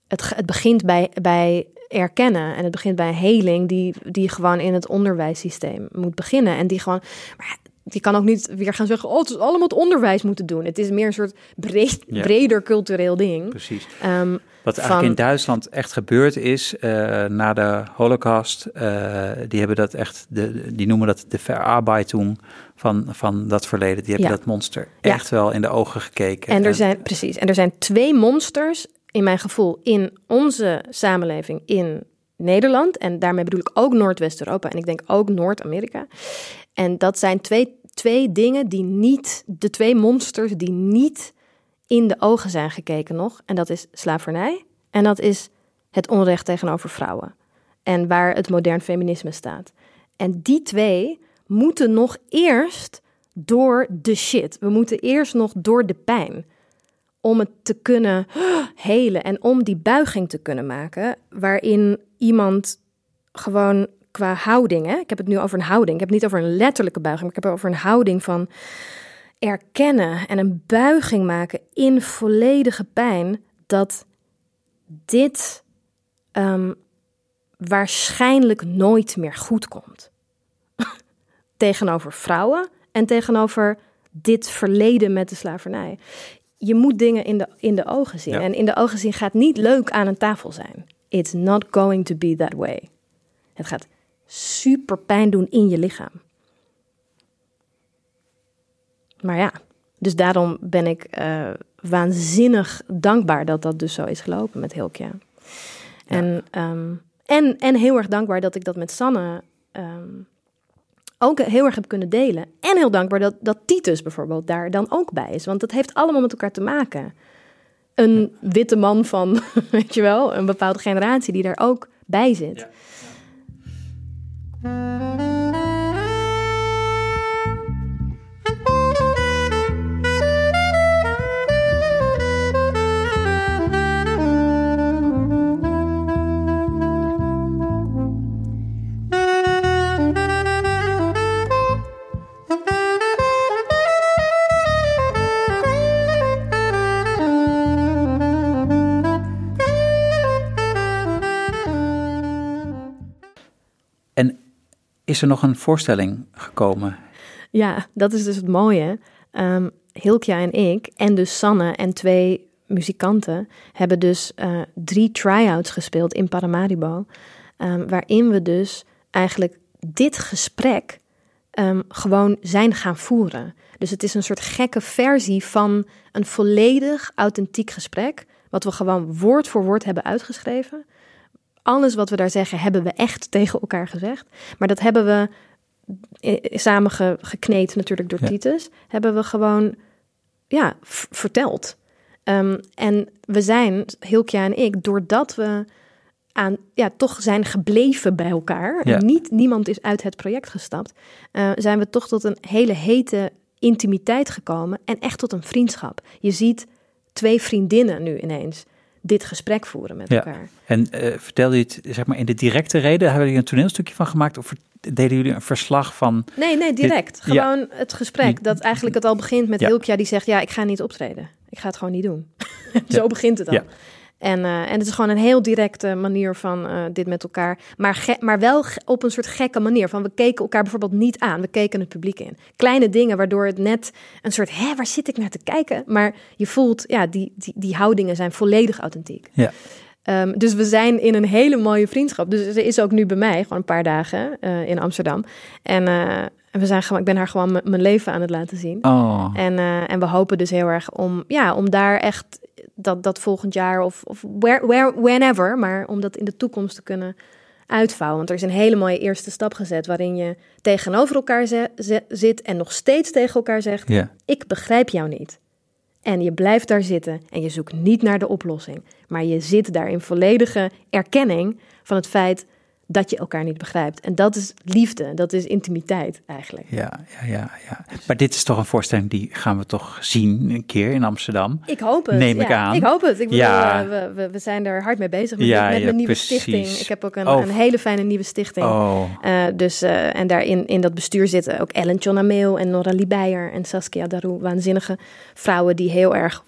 het, het begint bij, bij erkennen. En het begint bij een heling die, die gewoon in het onderwijssysteem moet beginnen. En die gewoon. Maar die kan ook niet weer gaan zeggen: Oh, het is allemaal het onderwijs moeten doen. Het is meer een soort breed, breder cultureel ding. Precies. Um, Wat eigenlijk in Duitsland echt gebeurd is uh, na de Holocaust, uh, die hebben dat echt, de, die noemen dat de verarbeitung van, van dat verleden. Die hebben ja. dat monster echt ja. wel in de ogen gekeken. En er zijn, precies, en er zijn twee monsters in mijn gevoel, in onze samenleving in Nederland. En daarmee bedoel ik ook Noordwest-Europa en ik denk ook Noord-Amerika. En dat zijn twee, twee dingen die niet, de twee monsters die niet in de ogen zijn gekeken nog. En dat is slavernij en dat is het onrecht tegenover vrouwen. En waar het modern feminisme staat. En die twee moeten nog eerst door de shit. We moeten eerst nog door de pijn om het te kunnen helen en om die buiging te kunnen maken, waarin iemand gewoon qua houding, hè, ik heb het nu over een houding, ik heb het niet over een letterlijke buiging, maar ik heb het over een houding van erkennen en een buiging maken in volledige pijn dat dit um, waarschijnlijk nooit meer goed komt. tegenover vrouwen en tegenover dit verleden met de slavernij je moet dingen in de, in de ogen zien. Ja. En in de ogen zien gaat niet leuk aan een tafel zijn. It's not going to be that way. Het gaat super pijn doen in je lichaam. Maar ja, dus daarom ben ik uh, waanzinnig dankbaar dat dat dus zo is gelopen met Hilkja. Ja. En, um, en, en heel erg dankbaar dat ik dat met Sanne um, ook heel erg heb kunnen delen. En heel dankbaar dat, dat Titus bijvoorbeeld daar dan ook bij is. Want dat heeft allemaal met elkaar te maken. Een witte man van, weet je wel, een bepaalde generatie die daar ook bij zit. Ja. Ja. Is er nog een voorstelling gekomen? Ja, dat is dus het mooie. Um, Hilkja en ik, en dus Sanne en twee muzikanten, hebben dus uh, drie try-outs gespeeld in Paramaribo. Um, waarin we dus eigenlijk dit gesprek um, gewoon zijn gaan voeren. Dus het is een soort gekke versie van een volledig authentiek gesprek. Wat we gewoon woord voor woord hebben uitgeschreven alles wat we daar zeggen, hebben we echt tegen elkaar gezegd. Maar dat hebben we eh, samen gekneed natuurlijk door ja. Titus. Hebben we gewoon ja, verteld. Ehm, en we zijn, Hilkja en ik, doordat we aan, ja, toch zijn gebleven bij elkaar. Ja. En niet, niemand is uit het project gestapt. eh, zijn we toch tot een hele hete intimiteit gekomen. En echt tot een vriendschap. Je ziet twee vriendinnen nu ineens dit gesprek voeren met Ja. elkaar. En eh vertelde je het zeg maar in de directe reden? Hebben jullie een toneelstukje van gemaakt? Of deden jullie een verslag van... Nee, nee, direct. Gewoon het gesprek. Die- Dat eigenlijk het al begint met Ja. Hilkja die zegt... ja, ik ga niet optreden. Ik ga het gewoon niet doen. Zo begint het al. En, eh, en het is gewoon een heel directe manier van eh, dit met elkaar. Maar, ge- maar wel ge- op een soort gekke manier. Van we keken elkaar bijvoorbeeld niet aan. We keken het publiek in. Kleine dingen waardoor het net een soort... hè, waar zit ik naar te kijken? Maar je voelt, ja, die, die, die houdingen zijn volledig authentiek. Ja. Ehm, dus we zijn in een hele mooie vriendschap. Dus ze is ook nu bij mij, gewoon een paar dagen eh, in Amsterdam. En, en we zijn gewoon, ik ben haar gewoon mijn leven aan het laten zien. Oh, En, eh, en we hopen dus heel erg om, ja, om daar echt dat, dat volgend jaar of, of where, where, whenever, maar om dat in de toekomst te kunnen uitvouwen. Want er is een hele mooie eerste stap gezet waarin je tegenover elkaar zit en nog steeds tegen elkaar zegt. Ik begrijp jou niet. En je blijft daar zitten en je zoekt niet naar de oplossing. Maar je zit daar in volledige erkenning van het feit dat je elkaar niet begrijpt. En dat is liefde, dat is intimiteit eigenlijk. Ja, ja, ja, ja. Maar dit is toch een voorstelling die gaan we toch zien een keer in Amsterdam? Ik hoop het. Neem ik ja. aan. Ik hoop het. Ik bedoel, Ja. eh, we, we, we zijn er hard mee bezig met, Ja, met ja, mijn nieuwe precies. stichting. Ik heb ook een, Oh. een hele fijne nieuwe stichting. Oh, Eh, dus, eh, en daarin in dat bestuur zitten ook Ellen Jonameel en Nora Liebeyer en Saskia Darou. Waanzinnige vrouwen die heel erg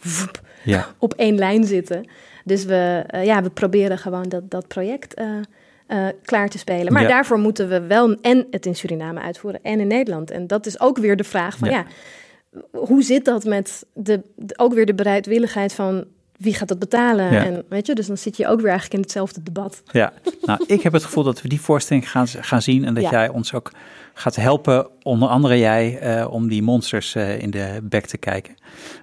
op één lijn zitten. Dus we, ja, we proberen gewoon dat, dat project eh, klaar te spelen. Maar Ja. daarvoor moeten we wel en het in Suriname uitvoeren en in Nederland. En dat is ook weer de vraag van Ja. ja, hoe zit dat met de- ook weer de bereidwilligheid van wie gaat dat betalen? Ja. En weet je, dus dan zit je ook weer eigenlijk in hetzelfde debat. Ja, nou, ik heb het gevoel dat we die voorstelling gaan, gaan zien en dat Ja. jij ons ook gaat helpen, onder andere jij, eh, om die monsters eh, in de bek te kijken.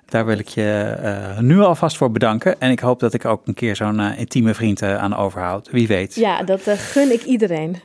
Daar wil ik je eh, nu alvast voor bedanken en ik hoop dat ik ook een keer zo'n intieme vriend aan overhoud. Wie weet. Ja, dat gun ik iedereen.